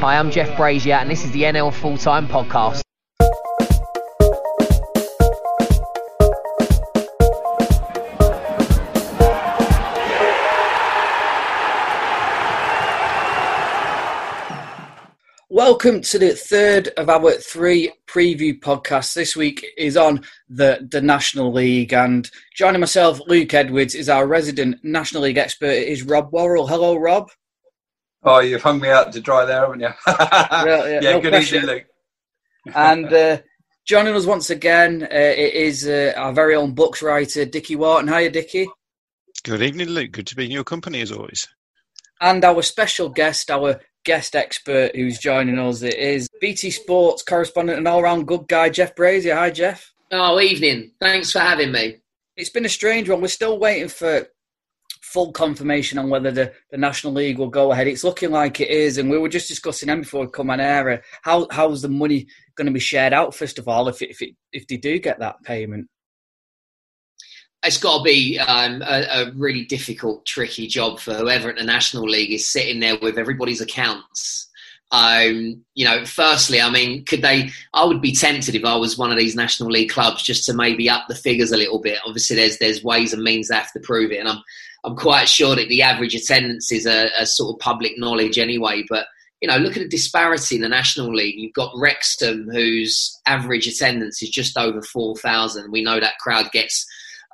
Hi, I'm Jeff Brazier, and this is the NL Full Time Podcast. Welcome to the third of our three preview podcasts. This week is on the, the National League, and joining myself, Luke Edwards, is our resident National League expert. Is Rob Worrell. Hello, Rob. Oh, you've hung me out to dry there, haven't you? yeah, yeah no good pressure. evening, Luke. And uh, joining us once again, uh, it is uh, our very own books writer, Dickie Wharton. Hiya, Dickie. Good evening, Luke. Good to be in your company as always. And our special guest, our guest expert who's joining us, it is BT Sports correspondent and all round good guy, Jeff Brazier. Hi, Jeff. Oh, evening. Thanks for having me. It's been a strange one. We're still waiting for full confirmation on whether the, the National League will go ahead. It's looking like it is, and we were just discussing them before we come on air. How how's the money going to be shared out first of all if it, if it, if they do get that payment? It's got to be um, a, a really difficult, tricky job for whoever at the National League is sitting there with everybody's accounts. Um, you know, firstly, I mean, could they? I would be tempted if I was one of these National League clubs just to maybe up the figures a little bit. Obviously, there's there's ways and means they have to prove it, and I'm I'm quite sure that the average attendance is a, sort of public knowledge anyway. But you know, look at the disparity in the National League. You've got Wrexham, whose average attendance is just over four thousand. We know that crowd gets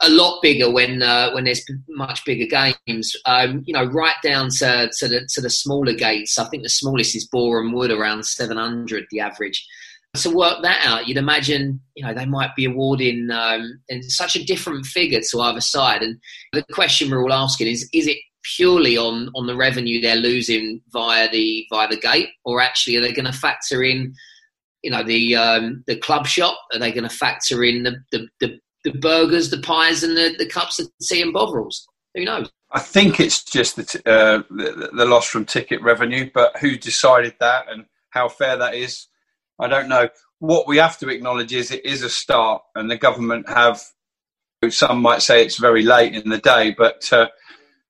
a lot bigger when uh, when there's much bigger games. Um, you know, right down to, to the to the smaller gates. I think the smallest is Boreham Wood, around seven hundred, the average. To work that out, you'd imagine you know they might be awarding um, in such a different figure to either side. And the question we're all asking is: Is it purely on on the revenue they're losing via the via the gate, or actually are they going to factor in? You know the um, the club shop. Are they going to factor in the, the, the the burgers, the pies, and the, the cups of tea and bovrils. Who knows? I think it's just the, t- uh, the the loss from ticket revenue, but who decided that and how fair that is, I don't know. What we have to acknowledge is it is a start, and the government have. Some might say it's very late in the day, but uh,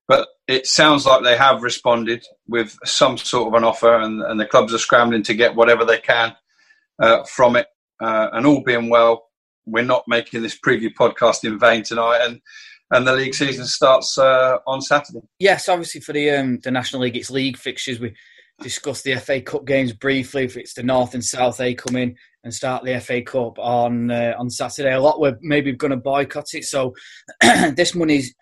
but it sounds like they have responded with some sort of an offer, and, and the clubs are scrambling to get whatever they can uh, from it. Uh, and all being well, we're not making this preview podcast in vain tonight, and and the league season starts uh, on Saturday. Yes, obviously for the um, the National League, it's league fixtures. We discussed the FA Cup games briefly. If it's the North and South, they come in and start the FA Cup on uh, on Saturday. A lot we're maybe going to boycott it, so this money's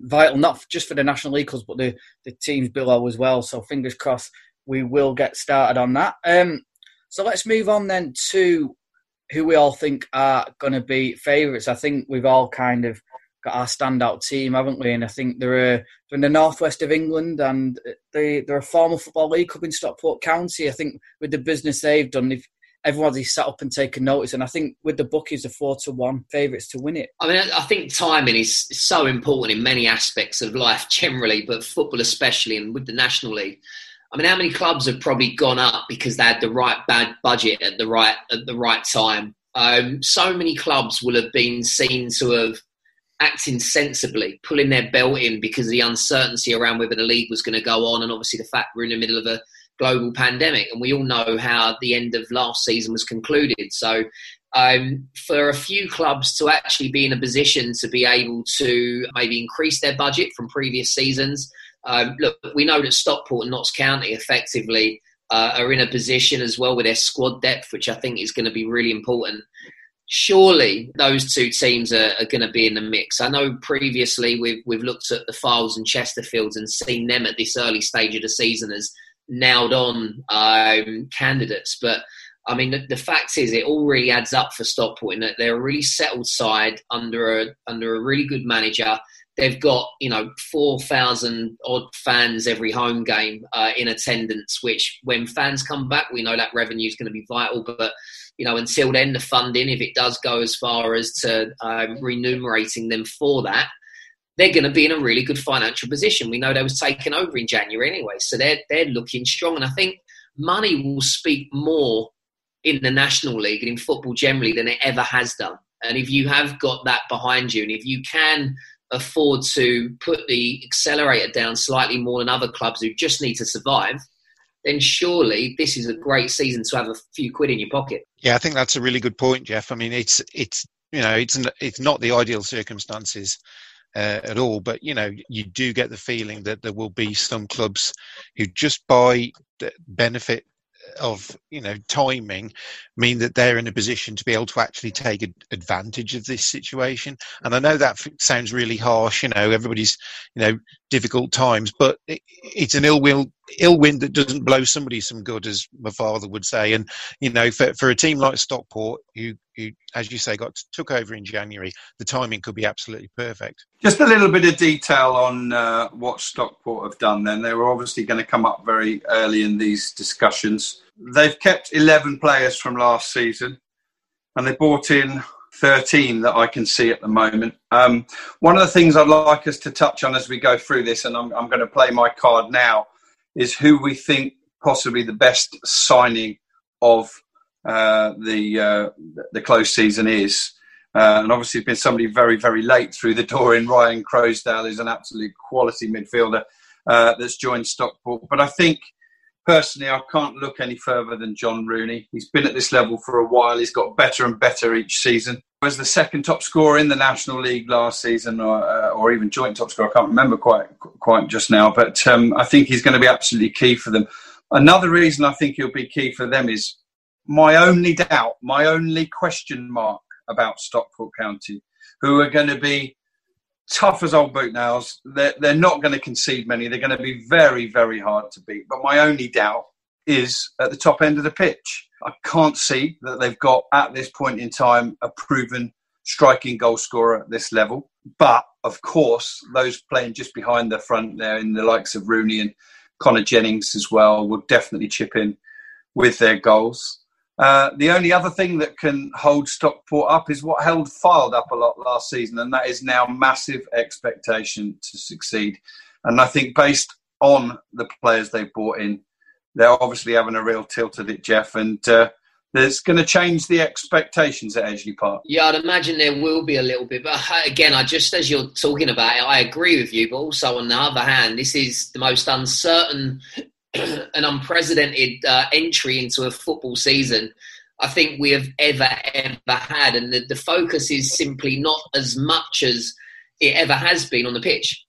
vital not just for the National League clubs, but the the teams below as well. So fingers crossed, we will get started on that. Um, so let's move on then to who we all think are going to be favourites. I think we've all kind of got our standout team, haven't we? And I think they're, uh, they're in the northwest of England, and they they're a former football league club in Stockport County. I think with the business they've done, if everybody's sat up and taken notice, and I think with the bookies, the four to one favourites to win it. I mean, I think timing is so important in many aspects of life generally, but football especially, and with the National League. I mean, how many clubs have probably gone up because they had the right bad budget at the right at the right time? Um, so many clubs will have been seen to have acting sensibly, pulling their belt in because of the uncertainty around whether the league was going to go on, and obviously the fact we're in the middle of a global pandemic, and we all know how the end of last season was concluded. So, um, for a few clubs to actually be in a position to be able to maybe increase their budget from previous seasons. Um, look, we know that Stockport and Notts County effectively uh, are in a position as well with their squad depth, which I think is going to be really important. Surely those two teams are, are going to be in the mix. I know previously we've we've looked at the Fyldes and Chesterfields and seen them at this early stage of the season as nailed on um, candidates, but I mean, the, the, fact is, it all really adds up for Stockport in that they're a really settled side under a under a really good manager. They've got you know four thousand odd fans every home game uh, in attendance. Which, when fans come back, we know that revenue is going to be vital. But you know, until then, the funding, if it does go as far as to um, remunerating them for that, they're going to be in a really good financial position. We know they was taken over in January anyway, so they're they're looking strong. And I think money will speak more in the National League and in football generally than it ever has done. And if you have got that behind you, and if you can afford to put the accelerator down slightly more than other clubs who just need to survive, then surely this is a great season to have a few quid in your pocket. Yeah, I think that's a really good point, Jeff. I mean, it's it's you know it's it's not the ideal circumstances uh, at all, but you know you do get the feeling that there will be some clubs who just by the benefit of you know timing mean that they're in a position to be able to actually take advantage of this situation and i know that sounds really harsh you know everybody's you know difficult times but it, it's an ill will ill wind that doesn't blow somebody some good as my father would say. And you know for, for a team like stockport who, who as you say got took over in january the timing could be absolutely perfect. Just a little bit of detail on uh, what stockport have done then. They were obviously going to come up very early in these discussions. They've kept 11 players from last season and they brought in 13 that I can see at the moment. Um, one of the things I'd like us to touch on as we go through this, and I'm, I'm going to play my card now, is who we think possibly the best signing of uh, the uh, the close season is. Uh, and obviously, it's been somebody very, very late through the door in Ryan Croasdale, who's an absolute quality midfielder uh, that's joined Stockport. But I think personally, I can't look any further than John Rooney. He's been at this level for a while. He's got better and better each season. Was the second top scorer in the National League last season, or, uh, or even joint top scorer. I can't remember quite quite just now, but um, I think he's going to be absolutely key for them. Another reason I think he'll be key for them is my only doubt, my only question mark about Stockport County, who are going to be tough as old boot nails. They're, they're not going to concede many. They're going to be very, very hard to beat. But my only doubt is at the top end of the pitch. I can't see that they've got at this point in time a proven striking goal scorer at this level. But of course, those playing just behind the front there, in the likes of Rooney and Connor Jennings as well, will definitely chip in with their goals. Uh, the only other thing that can hold Stockport up is what held Fylde up a lot last season, and that is now massive expectation to succeed. And I think based on the players they've brought in, they're obviously having a real tilt at it, Jeff, and uh, going to change the expectations at Edgeley Park. Yeah, I'd imagine there will be a little bit, but again, I just as you're talking about it, I agree with you. But also on the other hand, this is the most uncertain and unprecedented uh, entry into a football season I think we have ever, ever had. And the, the focus is simply not as much as it ever has been on the pitch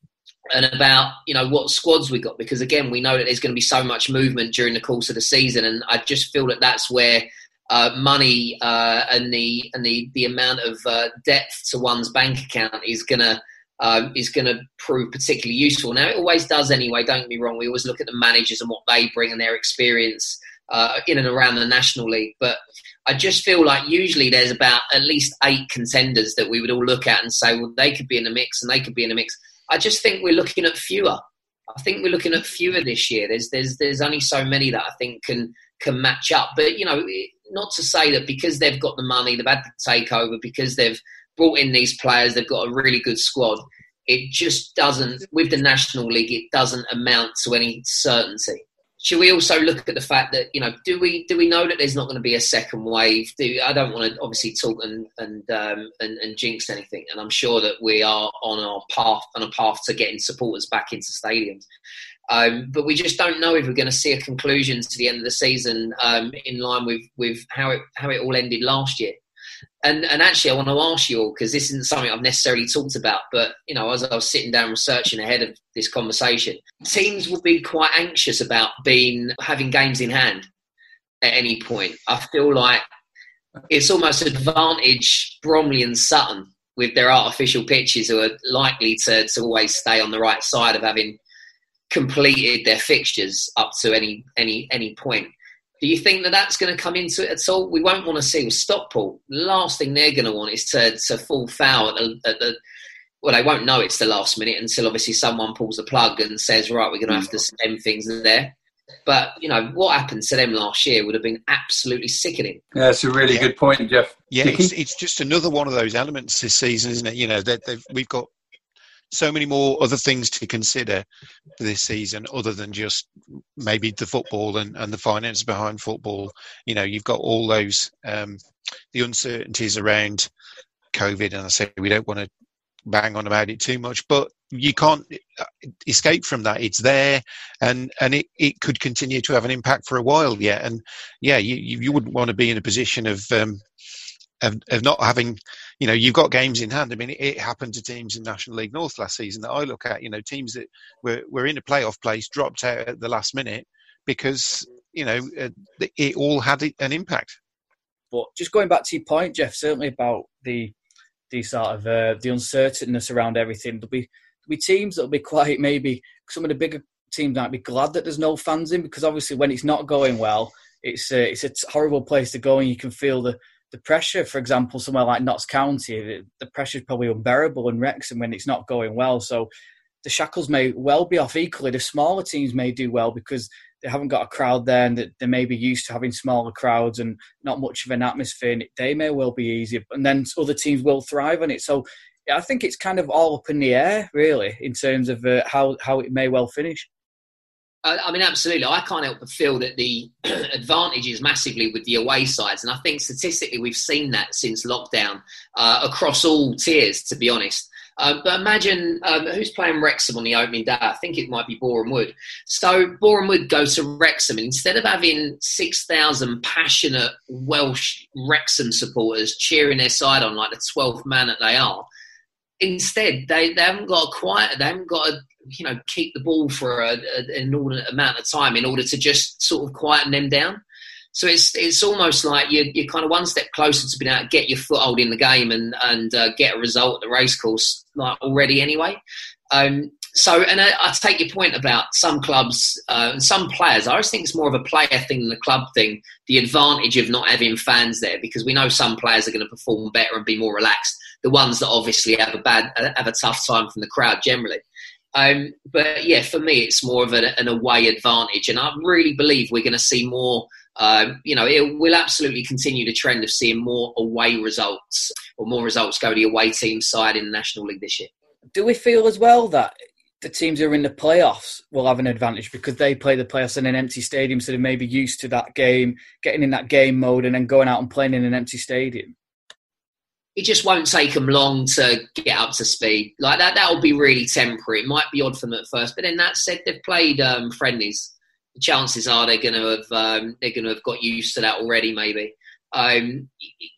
and about you know what squads we got because again we know that there's going to be so much movement during the course of the season and I just feel that that's where uh, money uh, and the and the the amount of uh, depth to one's bank account is going to um, is to prove particularly useful. Now, it always does anyway, don't get me wrong. We always look at the managers and what they bring and their experience uh, in and around the National League. But I just feel like usually there's about at least eight contenders that we would all look at and say, well, they could be in the mix and they could be in the mix. I just think we're looking at fewer. I think we're looking at fewer this year. There's there's there's only so many that I think can can match up. But you know, not to say that because they've got the money, they've had the takeover, because they've brought in these players, they've got a really good squad. It just doesn't, with the National League, it doesn't amount to any certainty. Should we also look at the fact that you know, do we do we know that there's not going to be a second wave? Do I don't want to obviously talk and and, um, and and jinx anything, and I'm sure that we are on our path on a path to getting supporters back into stadiums. Um, but we just don't know if we're going to see a conclusion to the end of the season um, in line with, with how it how it all ended last year. And, and actually, I want to ask you all because this isn't something I've necessarily talked about, but you know, as I was sitting down researching ahead of this conversation, teams will be quite anxious about being having games in hand at any point. I feel like it's almost advantage Bromley and Sutton with their artificial pitches who are likely to, to always stay on the right side of having completed their fixtures up to any any any point. Do you think that that's going to come into it at all? We won't want to see with Stockport. The last thing they're going to want is to, to fall foul at the, at the, well, they won't know it's the last minute until obviously someone pulls the plug and says, right, we're going to have to mm. stem things there. But, you know, what happened to them last year would have been absolutely sickening. Yeah, that's a really yeah. good point, Jeff. Yeah, it's, it's, just another one of those elements this season, isn't it? You know, that we've got so many more other things to consider this season other than just maybe the football and, and the finance behind football. You know, you've got all those um, the uncertainties around COVID, and I say we don't want to bang on about it too much, but you can't uh, escape from that. It's there, and and it, it could continue to have an impact for a while yet. And yeah, you you wouldn't want to be in a position of um, of, of not having, you know, you've got games in hand. I mean, it, it, happened to teams in National League North last season that I look at. You know, teams that were were in a playoff place dropped out at the last minute because you know uh, it all had an impact. But just going back to your point, Jeff, certainly about the the sort of uh, the uncertainness around everything. There'll be there'll be teams that'll be quite maybe some of the bigger teams might be glad that there's no fans in because obviously when it's not going well, it's a, it's a horrible place to go and you can feel the the pressure. For example, somewhere like Notts County, the, the pressure is probably unbearable in Wrexham when it's not going well. So the shackles may well be off equally. The smaller teams may do well because they haven't got a crowd there and they may be used to having smaller crowds and not much of an atmosphere. And They may well be easier, and then other teams will thrive on it. So I think it's kind of all up in the air, really, in terms of uh, how how it may well finish. I mean, absolutely. I can't help but feel that the advantage is massively with the away sides, and I think statistically we've seen that since lockdown uh, across all tiers. To be honest, uh, but imagine um, who's playing Wrexham on the opening day. I think it might be Boreham Wood. So Boreham Wood go to Wrexham, instead of having six thousand passionate Welsh Wrexham supporters cheering their side on like the twelfth man that they are, instead they, they haven't got a quiet. They haven't got a you know keep the ball for a, a, an inordinate amount of time in order to just sort of quieten them down. So it's it's almost like you're, you're kind of one step closer to being able to get your foothold in the game and and uh, get a result at the racecourse like already anyway. Um, so, and I, I, take your point about some clubs uh, and some players. I always think it's more of a player thing than a club thing. The advantage of not having fans there, because we know some players are going to perform better and be more relaxed. The ones that obviously have a bad, have a tough time from the crowd generally. Um, but yeah, for me, it's more of a, an away advantage, and I really believe we're going to see more. Um, you know, it will absolutely continue the trend of seeing more away results or more results go to the away team side in the National League this year. Do we feel as well that the teams who are in the playoffs will have an advantage because they play the playoffs in an empty stadium, so they may be used to that game, getting in that game mode, and then going out and playing in an empty stadium? It just won't take them long to get up to speed. Like that, that will be really temporary. It might be odd for them at first, but then that said, they've played um, friendlies. The chances are they're going to have um, they're going to have got used to that already. Maybe, um,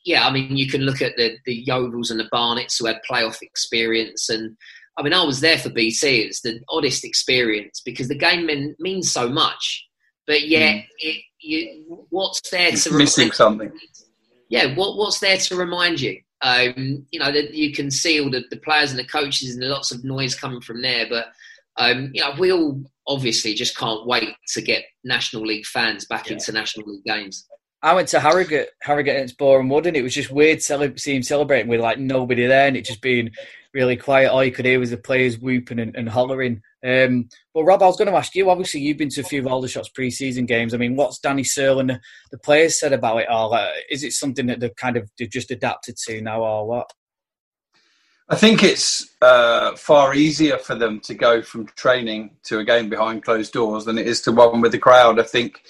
yeah. I mean, you can look at the the Yeovils and the Barnets who had playoff experience, and I mean, I was there for BT. It's the oddest experience because the game mean, means so much, but yet mm. it, you, what's there to missing something? Yeah, what what's there to remind you? Um, you know, that you can see all the, the players and the coaches and lots of noise coming from there. But um, you know, we all obviously just can't wait to get National League fans back yeah. into National League games. I went to Harrogate, Harrogate against Boreham Wood, and it was just weird seeing celebrating with like nobody there, and it just being really quiet. All you could hear was the players whooping and, and hollering. Um, but Rob, I was going to ask you. Obviously, you've been to a few of Aldershot's pre-season games. I mean, what's Danny Searle and the, the players said about it all? Uh, is it something that they've kind of they've just adapted to now, or what? I think it's uh, far easier for them to go from training to a game behind closed doors than it is to one with the crowd. I think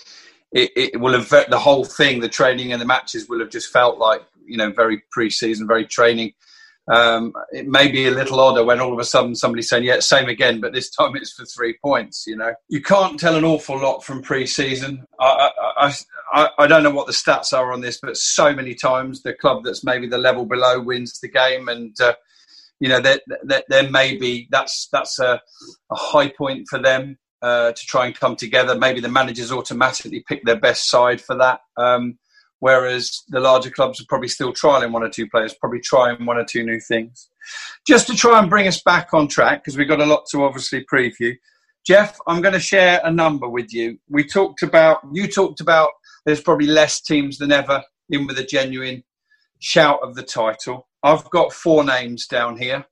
it, it will have the whole thing, the training and the matches will have just felt like you know very pre-season, very training um, it may be a little odder when all of a sudden somebody's saying, "Yeah, same again," but this time it's for three points. You know, you can't tell an awful lot from pre-season. I, I, I, I don't know what the stats are on this, but so many times the club that's maybe the level below wins the game, and uh, you know, there, there, there may be that's that's a, a high point for them uh, to try and come together. Maybe the managers automatically pick their best side for that. Um, whereas the larger clubs are probably still trialing one or two players, probably trying one or two new things. Just to try and bring us back on track, because we've got a lot to obviously preview. Jeff, I'm going to share a number with you. We talked about, you talked about there's probably less teams than ever in with a genuine shout of the title. I've got four names down here.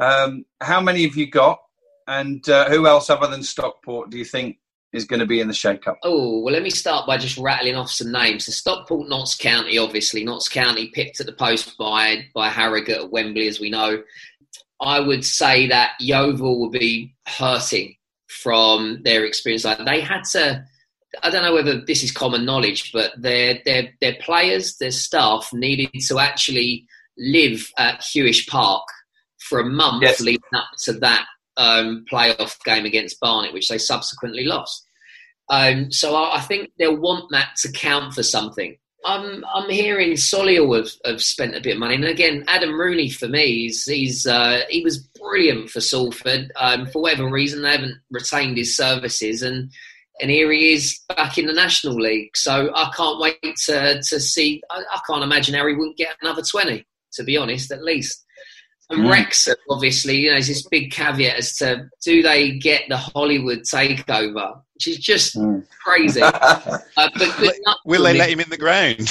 Um, how many have you got? And uh, who else other than Stockport do you think is going to be in the shake-up? Oh, well, let me start by just rattling off some names. So Stockport, Notts County, obviously. Notts County picked at the post by, by Harrogate at Wembley, as we know. I would say that Yeovil will be hurting from their experience. Like they had to, I don't know whether this is common knowledge, but their, their, their players, their staff needed to actually live at Huish Park for a month Yes. leading up to that um, playoff game against Barnet, which they subsequently lost. Um, so I, I think they'll want that to count for something. I'm I'm hearing Solihull have, have spent a bit of money, and again, Adam Rooney for me, he's, he's uh, he was brilliant for Salford. Um, for whatever reason, they haven't retained his services, and and here he is back in the National League. So I can't wait to to see. I, I can't imagine how he wouldn't get another twenty. To be honest, at least. And Mm. Wrexham, obviously, you know, there's this big caveat as to do they get the Hollywood takeover, which is just Mm. crazy. Uh, but good luck Will they him. let him in the ground?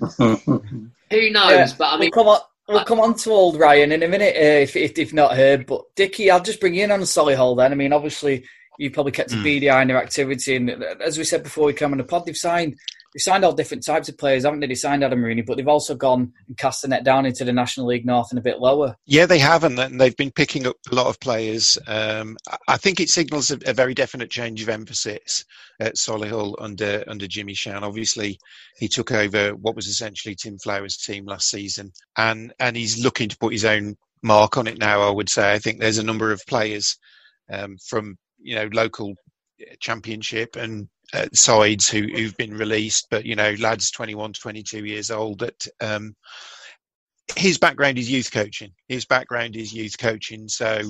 Who knows? Yeah, But I mean, we'll come on. We'll come on to old Ryan in a minute uh, if, if if not heard. But Dickie, I'll just bring you in on Solihull then. I mean, obviously you probably kept a Mm. beady eye on their activity, and uh, as we said before, we come on the pod. They've signed they've signed all different types of players, haven't they? They signed Adam Rooney, but they've also gone and cast the net down into the National League North and a bit lower. Yeah, they have, and they've been picking up a lot of players. Um, I- I think it signals a, a very definite change of emphasis at Solihull under under Jimmy Shan. Obviously, he took over what was essentially Tim Flowers' team last season, and and he's looking to put his own mark on it now. I would say. I think there's a number of players um, from you know local championship and uh, sides who, who've been released, but you know lads 21, 22 years old that. Um, his background is youth coaching. His background is youth coaching, so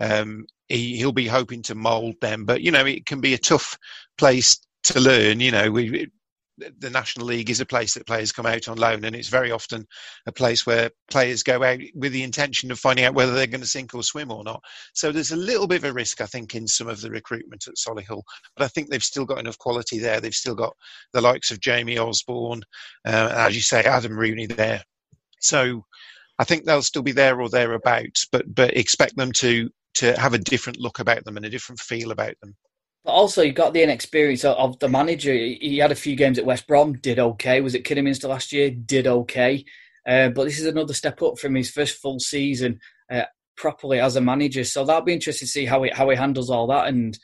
um, he, he'll be hoping to mould them. But you know, it can be a tough place to learn. You know, we, the National League is a place that players come out on loan, and it's very often a place where players go out with the intention of finding out whether they're going to sink or swim or not. So there's a little bit of a risk, I think, in some of the recruitment at Solihull. But I think they've still got enough quality there. They've still got the likes of Jamie Osborne, uh, as you say, Adam Rooney there. So I think they'll still be there or thereabouts, but but expect them to to have a different look about them and a different feel about them. But also, you got the inexperience of, the manager. He had a few games at West Brom, did okay. Was it Kidderminster last year? Did okay. Uh, but this is another step up from his first full season uh, properly as a manager. So that'll be interesting to see how he how he handles all that. And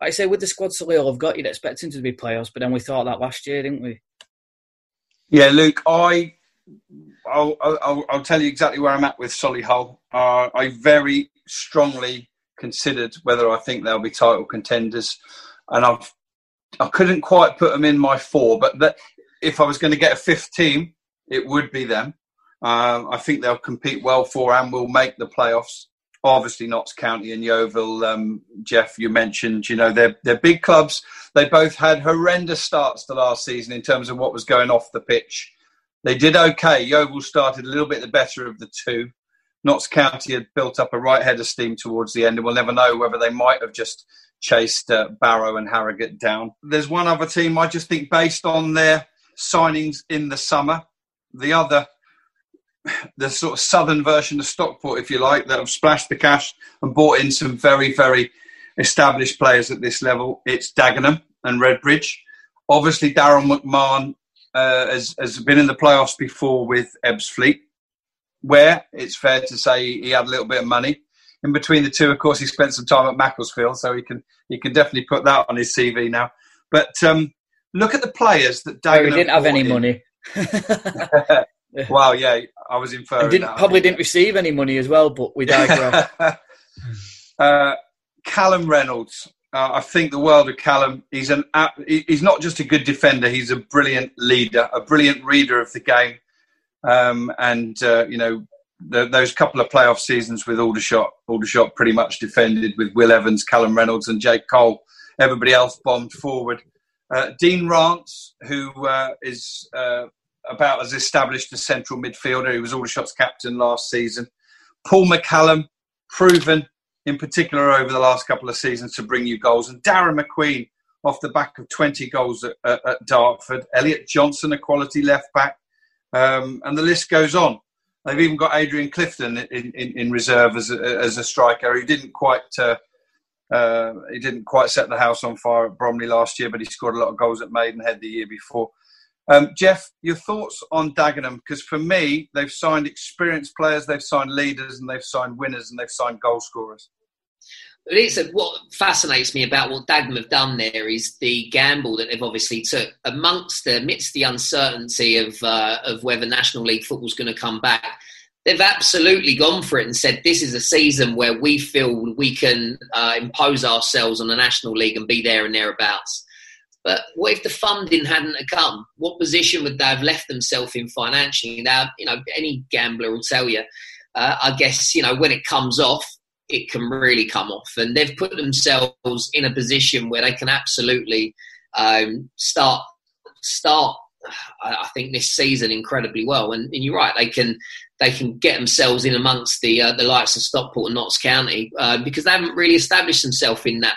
like I say, with the squad Solihull have got, you'd expect him to be playoffs, but then we thought that last year, didn't we? Yeah, Luke, I, I'll, I'll, I'll tell you exactly where I'm at with Solihull. Uh, I very strongly considered whether I think they'll be title contenders, and I've, I couldn't quite put them in my four. But that, if I was going to get a fifth team, it would be them. Um, I think they'll compete well for and will make the playoffs. Obviously, Notts County and Yeovil. Um, Jeff, you mentioned, you know, they're they're big clubs. They both had horrendous starts to last season in terms of what was going off the pitch. They did okay. Yeovil started a little bit the better of the two. Notts County had built up a right head of steam towards the end, and we'll never know whether they might have just chased uh, Barrow and Harrogate down. There's one other team I just think, based on their signings in the summer, the other, the sort of southern version of Stockport, if you like, that have splashed the cash and bought in some very, very established players at this level. It's Dagenham and Redbridge. Obviously, Darren McMahon uh, has, has been in the playoffs before with Ebbsfleet, where it's fair to say he had a little bit of money. In between the two, of course, he spent some time at Macclesfield, so he can he can definitely put that on his CV now. But um, look at the players that Dagenham he didn't have any in. money. Well, yeah, I was inferring and didn't, that. probably didn't receive any money as well, but we digress. uh, Callum Reynolds. Uh, I think the world of Callum. He's an he's not just a good defender. He's a brilliant leader, a brilliant reader of the game. Um, and uh, you know the, those couple of playoff seasons with Aldershot, Aldershot pretty much defended with Will Evans, Callum Reynolds, and Jake Cole. Everybody else bombed forward. Uh, Dean Rance, who uh, is uh, about as established a central midfielder, he was Aldershot's captain last season. Paul McCallum, proven in particular over the last couple of seasons to bring you goals. And Darren McQueen off the back of 20 goals at, at, at Dartford. Elliot Johnson, a quality left back. Um, and the list goes on. They've even got Adrian Clifton in, in, in reserve as a, as a striker. He didn't quite uh, uh, he didn't quite set the house on fire at Bromley last year, but he scored a lot of goals at Maidenhead the year before. Um, Jeff, your thoughts on Dagenham? Because for me, they've signed experienced players, they've signed leaders, and they've signed winners, and they've signed goal scorers. But it's a, what fascinates me about what Dagenham have done there is the gamble that they've obviously took amongst the, amidst the uncertainty of uh, of whether National League football's going to come back. they've absolutely gone for it and said this is a season where we feel we can uh, impose ourselves on the National League and be there and thereabouts. But what if the funding hadn't come? What position would they have left themselves in financially? Now, you know, any gambler will tell you. Uh, I guess you know when it comes off, it can really come off, and they've put themselves in a position where they can absolutely um, start start. I think this season incredibly well, and, and, you're right. They can they can get themselves in amongst the uh, the likes of Stockport and Notts County uh, because they haven't really established themselves in that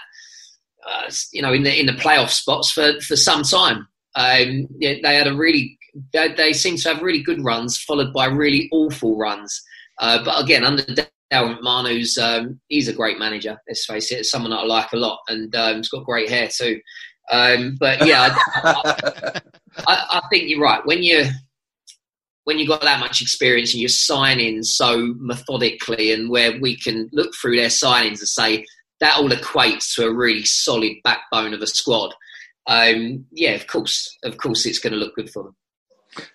uh, you know, in the in the playoff spots for for some time. Um, yeah, they had a really they, they seem to have really good runs, followed by really awful runs. Uh, but again, under Darren McMahon, um, he's a great manager. Let's face it, it's someone that I like a lot, and um, he's got great hair too. Um, but yeah, I, I, I, think you're right. When you when you've got that much experience and you're signing so methodically, and where we can look through their signings and say that all equates to a really solid backbone of a squad. Um, yeah, of course, of course, it's going to look good for them.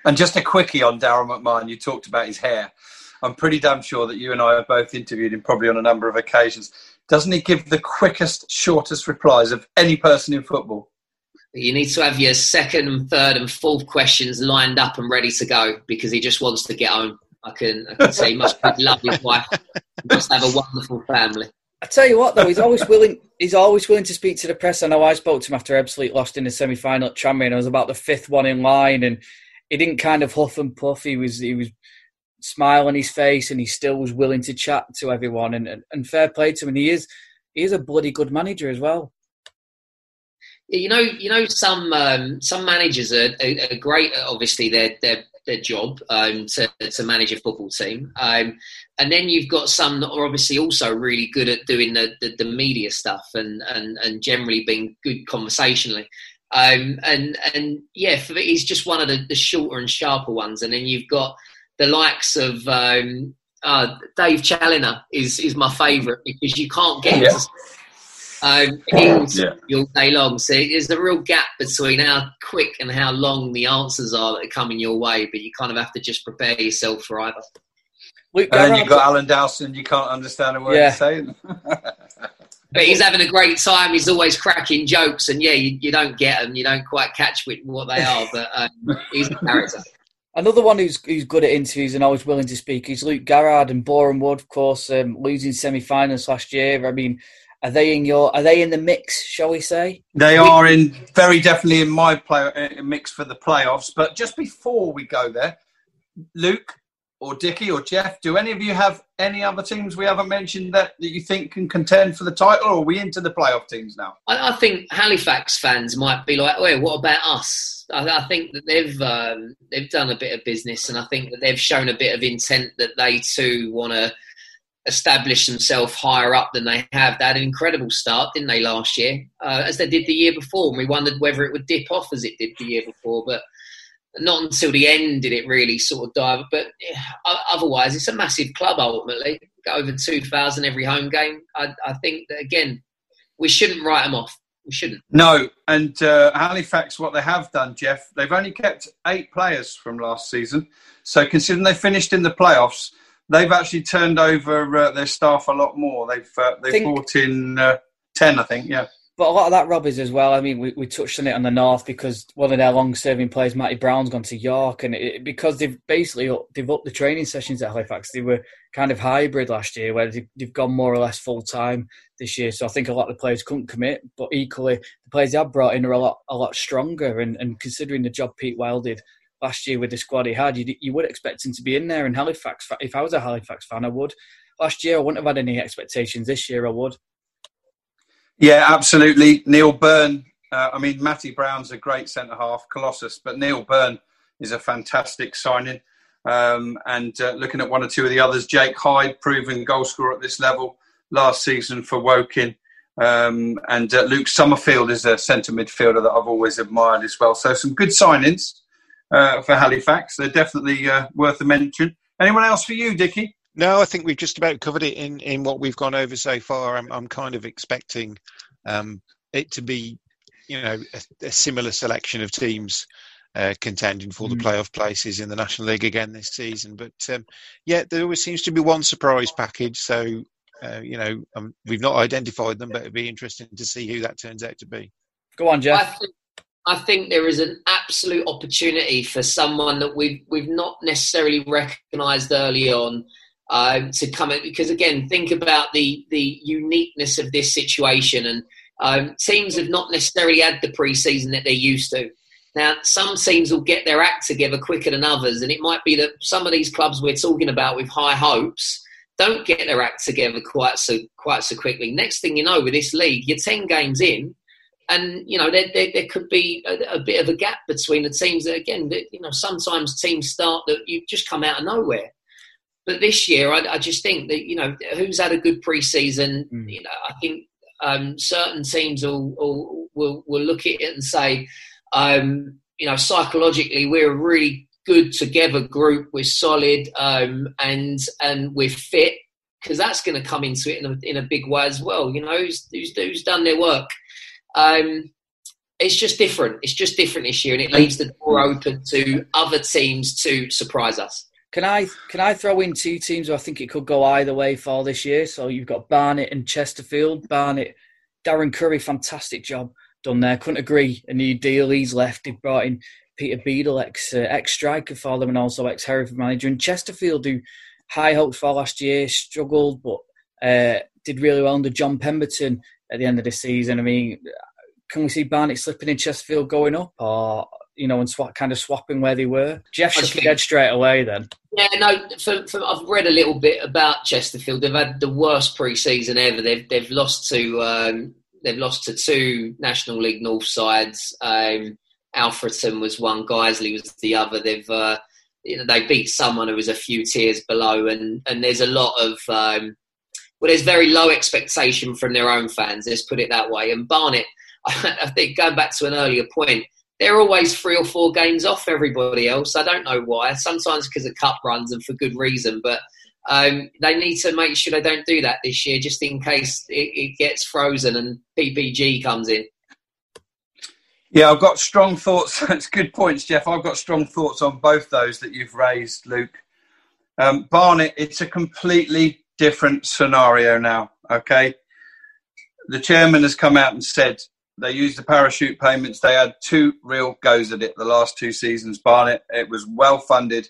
And just a quickie on Darren McMahon, you talked about his hair. I'm pretty damn sure that you and I have both interviewed him probably on a number of occasions. Doesn't he give the quickest, shortest replies of any person in football? You need to have your second and third and fourth questions lined up and ready to go because he just wants to get home. I can, I can say he must love his wife. He must have a wonderful family. I tell you what, though, he's always willing. He's always willing to speak to the press. I know I spoke to him after Ebbsfleet lost in the semi-final at Tranmere, and I was about the fifth one in line, and he didn't kind of huff and puff. He was he was smile on his face, and he still was willing to chat to everyone. And, and, and fair play to him. And he is he is a bloody good manager as well. You know, you know, some um, some managers are, are, are great. Obviously, they're they're their job um, to, to manage a football team. Um, and then you've got some that are obviously also really good at doing the, the, the media stuff and, and, and generally being good conversationally. Um, and and yeah, he's just one of the, the, shorter and sharper ones. And then you've got the likes of um, uh, Dave Challinor is is my favourite because you can't get yeah. Um, yeah. all day long. So there's a real gap between how quick and how long the answers are that are coming your way, but you kind of have to just prepare yourself for either. Luke, and then you've got Alan Dowson, you can't understand a word yeah. he's saying. but he's having a great time. He's always cracking jokes, and yeah, you, you don't get them, you don't quite catch what they are, but um, he's a character. Another one who's who's good at interviews and always willing to speak is Luke Garrard and Boreham Wood, of course, um, losing semi-finals last year. I mean, are they in your? Are they in the mix? Shall we say? They are in very definitely in my play uh, mix for the playoffs. But just before we go there, Luke or Dickie or Jeff, do any of you have any other teams we haven't mentioned that, that you think can contend for the title, or are we into the playoff teams now? I, I think Halifax fans might be like, "Wait, what about us?" I, I think that they've um, they've done a bit of business, and I think that they've shown a bit of intent that they too want to establish themselves higher up than they have. They had an incredible start, didn't they, last year, uh, as they did the year before. And we wondered whether it would dip off as it did the year before, but not until the end did it really sort of dive. But yeah, otherwise, it's a massive club ultimately. Got over 2,000 every home game. I, I, think that, again, we shouldn't write them off. We shouldn't. No, and uh, Halifax, what they have done, Jeff, they've only kept eight players from last season. So considering they finished in the playoffs, they've actually turned over uh, their staff a lot more. They've uh, they've think, brought in uh, ten, I think. Yeah. But a lot of that, Rob, is as well. I mean, we, we touched on it on the north because one of their long-serving players, Matty Brown's gone to York, and it, because they've basically they've upped the training sessions at Halifax. They were kind of hybrid last year, where they've, they've gone more or less full time this year. So I think a lot of the players couldn't commit, but equally the players they have brought in are a lot a lot stronger. And, and considering the job Pete Wild did last year with the squad he had, you, you would expect him to be in there. in Halifax, if I was a Halifax fan, I would. Last year, I wouldn't have had any expectations. This year, I would. Yeah, absolutely. Neil Byrne. Uh, I mean, Matty Brown's a great centre half, Colossus, but Neil Byrne is a fantastic signing. Um, and uh, looking at one or two of the others, Jake Hyde, proven goal scorer at this level last season for Woking. Um, and uh, Luke Summerfield is a centre midfielder that I've always admired as well. So some good signings uh, for Halifax. They're definitely uh, worth a mention. Anyone else for you, Dickie? No, I think we've just about covered it in, in what we've gone over so far. I'm, I'm kind of expecting um, it to be, you know, a, a, similar selection of teams uh, contending for the mm. playoff places in the National League again this season. But um, yeah, there always seems to be one surprise package. So uh, you know, um, we've not identified them, but it'd be interesting to see who that turns out to be. Go on, Jeff. I think, I think there is an absolute opportunity for someone that we've we've not necessarily recognised early on um, to come in because again, think about the the uniqueness of this situation, and um, teams have not necessarily had the pre-season that they're used to. Now, some teams will get their act together quicker than others, and it might be that some of these clubs we're talking about with high hopes don't get their act together quite so quite so quickly. Next thing you know, with this league, you're ten games in, and you know there, there, there could be a, a, bit of a gap between the teams. That, again, that, you know sometimes teams start that you just come out of nowhere. But this year, I, I just think that you know who's had a good preseason. Mm. You know, I think um, certain teams will, will, will will look at it and say, um, you know, psychologically, we're a really good together group. We're solid um, and and we're fit because that's going to come into it in a, in a big way as well. You know, who's, who's, who's done their work. Um, it's just different. It's just different this year, and it leaves the door open to other teams to surprise us. Can I can I throw in two teams I think it could go either way for this year? So you've got Barnet and Chesterfield. Barnet, Darren Currie, fantastic job done there. Couldn't agree. A new deal. He's left. They've brought in Peter Beadle, ex uh, ex striker for them, and also ex Hereford manager. And Chesterfield, who high hopes for last year, struggled but uh, did really well under John Pemberton at the end of the season. I mean, can we see Barnet slipping in Chesterfield going up, or you know, and swap, kind of swapping where they were? Jeff shook his head straight away. Then, yeah, no. For, for, I've read a little bit about Chesterfield. They've had the worst pre-season ever. They've they've lost to um, they've lost to two National League North sides. Um, Alfreton was one, Guiseley was the other. They've uh, you know they beat someone who was a few tiers below, and and there's a lot of um, well, there's very low expectation from their own fans. Let's put it that way. And Barnet, I think going back to an earlier point, they're always three or four games off everybody else. I don't know why. Sometimes because of cup runs and for good reason, but. Um, they need to make sure they don't do that this year, just in case it, it gets frozen and PPG comes in. Yeah, I've got strong thoughts. That's good points, Jeff. I've got strong thoughts on both those that you've raised, Luke. Um, Barnet, it's a completely different scenario now. Okay, the chairman has come out and said they used the parachute payments. They had two real goes at it the last two seasons. Barnet, it was well funded.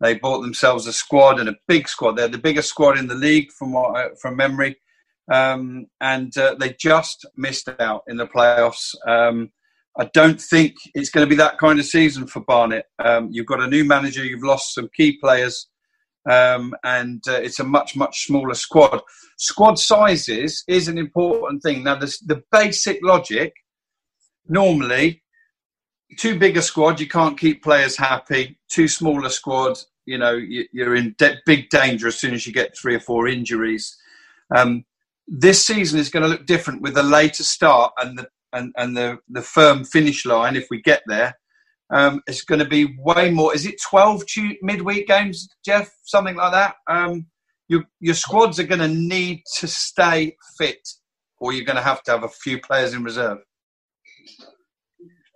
They bought themselves a squad and a big squad. They're the biggest squad in the league from what, from memory, um, and uh, they just missed out in the playoffs. Um, I don't think it's going to be that kind of season for Barnet. Um, you've got a new manager, you've lost some key players, um, and uh, it's a much, much smaller squad. Squad sizes is an important thing. Now, the, the basic logic normally, too big a squad, you can't keep players happy. Too small a squad, you know, you, are in de- big danger as soon as you get three or four injuries. Um, this season is going to look different with the later start and the and, and the, the firm finish line, if we get there, um, it's going to be way more. Is it 12 midweek games, Jeff? Something like that? Um, your, your squads are going to need to stay fit, or you're going to have to have a few players in reserve.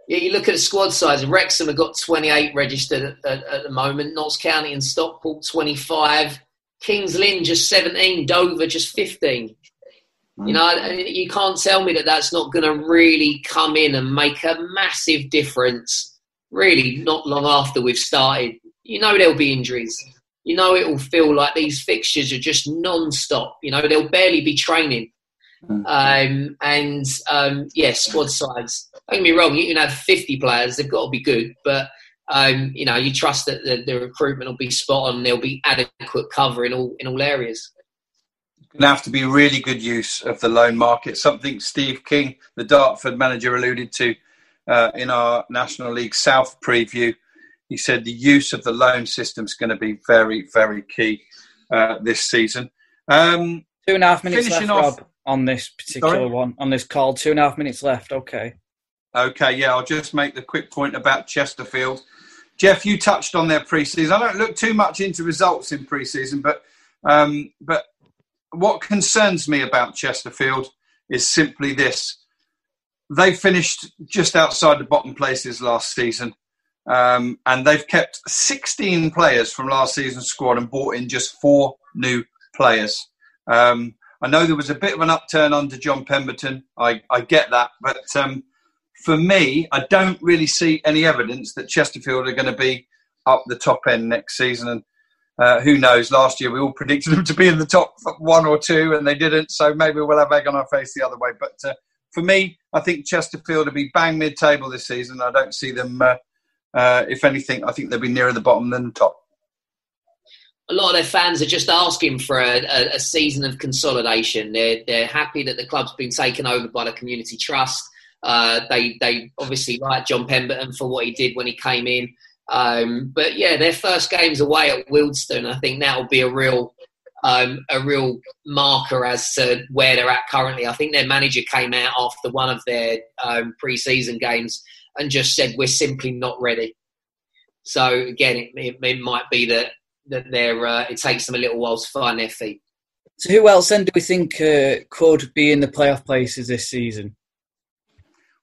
Yeah, you look at the squad size. Wrexham have got 28 registered at, at, at the moment. Notts County and Stockport 25. Kings Lynn just 17. Dover just 15. You know, you can't tell me that that's not going to really come in and make a massive difference. Really, not long after we've started. You know, there'll be injuries. You know, it will feel like these fixtures are just non-stop. You know, they'll barely be training. Mm. Um, and um, yeah, squad size. Don't get me wrong. You can have 50 players; they've got to be good. But um, you know, you trust that the, the recruitment will be spot on. There'll be adequate cover in all in all areas going to have to be really good use of the loan market. Something Steve King, the Dartford manager, alluded to uh, in our National League South preview. He said the use of the loan system is going to be very, very key uh, this season. Um, two and a half minutes left, off, Rob, on this particular sorry? one, on this call. Two and a half minutes left. Okay. Okay, yeah, I'll just make the quick point about Chesterfield. Jeff, you touched on their preseason. I don't look too much into results in preseason, but um, but what concerns me about Chesterfield is simply this. They finished just outside the bottom places last season. Um, and they've kept 16 players from last season's squad and brought in just four new players. Um, I know there was a bit of an upturn under John Pemberton. I, I get that. But um, for me, I don't really see any evidence that Chesterfield are going to be up the top end next season. And uh, who knows? Last year we all predicted them to be in the top one or two, and they didn't. So maybe we'll have egg on our face the other way. But uh, for me, I think Chesterfield will be bang mid-table this season. I don't see them. Uh, uh if anything, I think they'll be nearer the bottom than the top. A lot of their fans are just asking for a, a, a season of consolidation. They're they're happy that the club's been taken over by the community trust. Uh, they they obviously like John Pemberton for what he did when he came in. Um, but yeah, their first game's away at Wealdstone. I think that will be a real um, a real marker as to where they're at currently. I think their manager came out after one of their um, pre-season games and just said we're simply not ready. So again, it, it, it might be that that they're uh, it takes them a little while to find their feet. So who else then do we think uh, could be in the playoff places this season?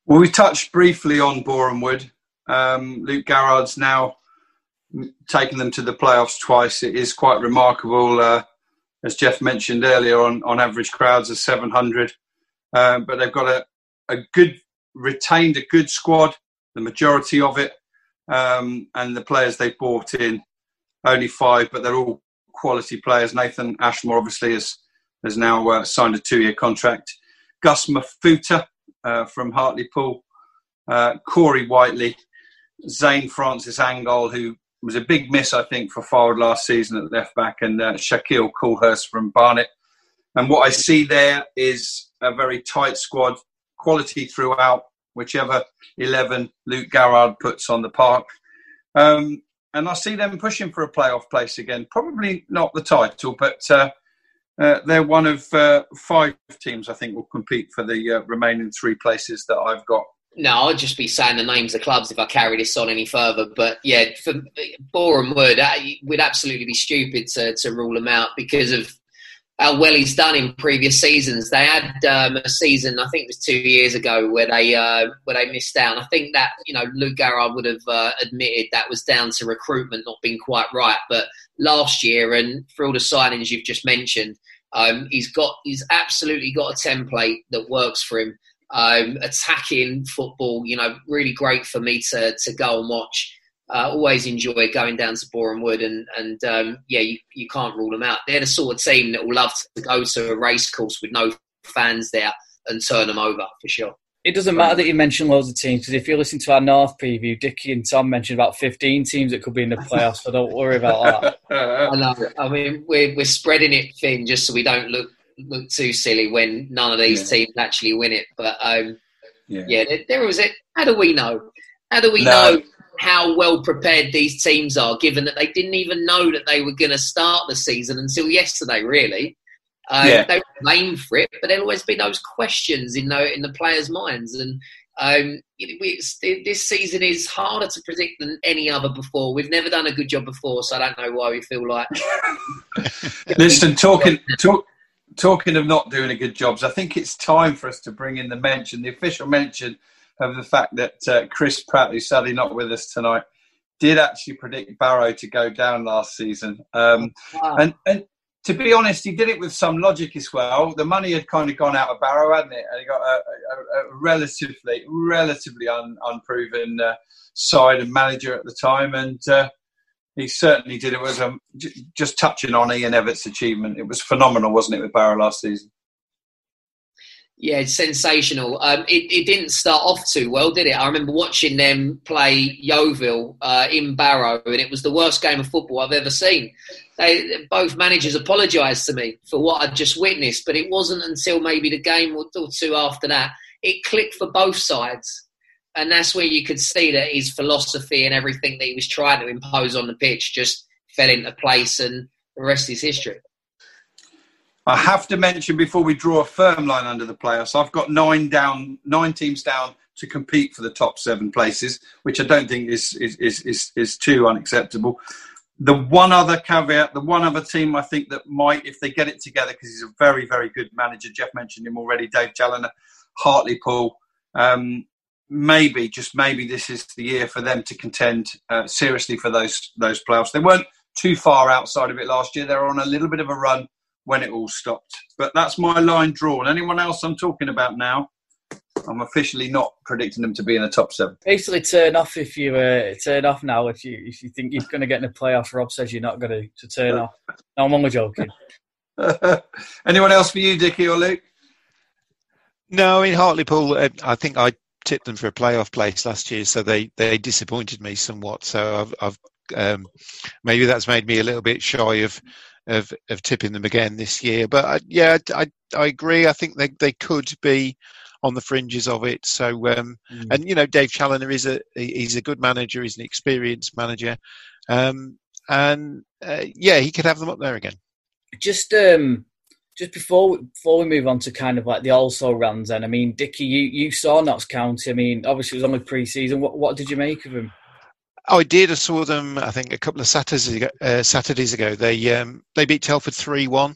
Well, we touched briefly on Boreham Wood. Um, Luke Garrard's now taken them to the playoffs twice. It is quite remarkable, uh, as Jeff mentioned earlier, on, on average crowds of 700. Um, but they've got a, a good, retained a good squad, the majority of it. Um, and the players they've bought in, only five, but they're all quality players. Nathan Ashmore, obviously, has, has now uh, signed a two year contract. Gus Mafuta uh, from Hartlepool, uh, Corey Whiteley, Zane Francis Angol, who was a big miss, I think, for forward last season at left back, and uh, Shaquille Coulthirst from Barnet. And what I see there is a very tight squad, quality throughout, whichever 11 Luke Garrard puts on the park. Um, and I see them pushing for a playoff place again. Probably not the title, but uh, uh, they're one of uh, five teams I think will compete for the uh, remaining three places that I've got no, I'd just be saying the names of clubs if I carry this on any further. But yeah, for Boreham uh, we'd absolutely be stupid to, to rule them out because of how well he's done in previous seasons. They had um, a season, I think it was two years ago, where they uh, where they missed out. I think that you know Luke Garrard would have uh, admitted that was down to recruitment not being quite right. But last year, and for all the signings you've just mentioned, um, he's got he's absolutely got a template that works for him um, attacking football. You know, really great for me to to go and watch. Uh, always enjoy going down to Boreham Wood, and and um, yeah, you, you can't rule them out. They're the sort of team that will love to go to a race course with no fans there and turn them over for sure. It doesn't matter that you mentioned loads of teams because if you listen to our North preview, Dickie and Tom mentioned about 15 teams that could be in the playoffs, so don't worry about that. I know. I mean, we're, we're spreading it thin just so we don't look look too silly when none of these yeah. teams actually win it. But um, yeah, yeah there, there was it. How do we know? How do we no. know how well prepared these teams are, given that they didn't even know that they were going to start the season until yesterday? Really, um, yeah. they were blamed for it, but there'll always be those questions in the in the players' minds. And um, this season is harder to predict than any other before. We've never done a good job before, so I don't know why we feel like. Listen, talking talk, talking of not doing a good jobs, I think it's time for us to bring in the mention, the official mention of the fact that uh, Chris Pratt, who's sadly not with us tonight, did actually predict Barrow to go down last season. Um, wow. and, and to be honest, he did it with some logic as well. The money had kind of gone out of Barrow, hadn't it? And he got a, a, a relatively, relatively un, unproven uh, side and manager at the time. And uh, he certainly did. It was um, just touching on Ian Evatt's achievement. It was phenomenal, wasn't it, with Barrow last season? Yeah, it's sensational. Um, it, it, didn't start off too well, did it? I remember watching them play Yeovil uh, in Barrow, and it was the worst game of football I've ever seen. They, both managers apologised to me for what I'd just witnessed, but it wasn't until maybe the game or two after that it clicked for both sides and that's where you could see that his philosophy and everything that he was trying to impose on the pitch just fell into place, and the rest is history. I have to mention before we draw a firm line under the playoffs, I've got nine down, nine teams down to compete for the top seven places, which I don't think is is is is, is too unacceptable. The one other caveat, the one other team I think that might, if they get it together, because he's a very, very good manager. Jeff mentioned him already, Dave Challinor, Hartlepool. Um, maybe, just maybe, this is the year for them to contend uh, seriously for those those playoffs. They weren't too far outside of it last year. They were on a little bit of a run when it all stopped. But that's my line drawn. Anyone else I'm talking about now? I'm officially not predicting them to be in the top seven. Basically, turn off if you uh, turn off now if you if you think you're going to get in the playoff. Rob says you're not going to, to turn off. No, I'm only joking. Anyone else for you, Dickie or Luke? No, in Hartlepool, uh, I think I tipped them for a playoff place last year, so they, they disappointed me somewhat. So I've, I've um, maybe that's made me a little bit shy of of, of tipping them again this year. But I, uh, yeah, I, I agree. I think they they could be on the fringes of it. So um, mm. and you know, Dave Challinor is a he's a good manager. He's an experienced manager, um, and uh, yeah, he could have them up there again. Just um, just before before we move on to kind of like the also runs, then I mean, Dickie, you you saw Notts County. I mean, obviously it was only pre-season. What what did you make of him? Oh, I did. I saw them. I think a couple of Saturdays ago. Uh, Saturdays ago, they um, they beat Telford three one,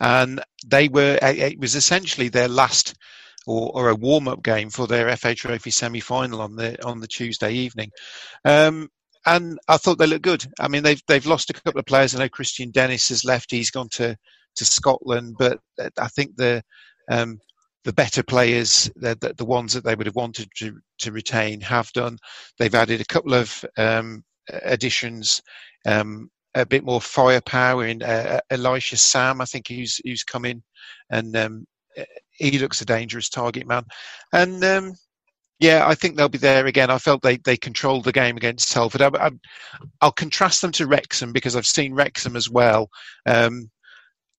and they were. It was essentially their last or, or a warm up game for their FA Trophy semi final on the on the Tuesday evening. Um, and I thought they looked good. I mean, they've they've lost a couple of players. I know Kristian Dennis has left. He's gone to, to Scotland, but I think the um, the better players, the, the, the, ones that they would have wanted to, to retain, have done. They've added a couple of um, additions, um, a bit more firepower in uh, Elisha Sam, I think, who's who's come in, and um, he looks a dangerous target man. And um, yeah, I think they'll be there again. I felt they, they controlled the game against Telford. I, will contrast them to Wrexham because I've seen Wrexham as well. Um,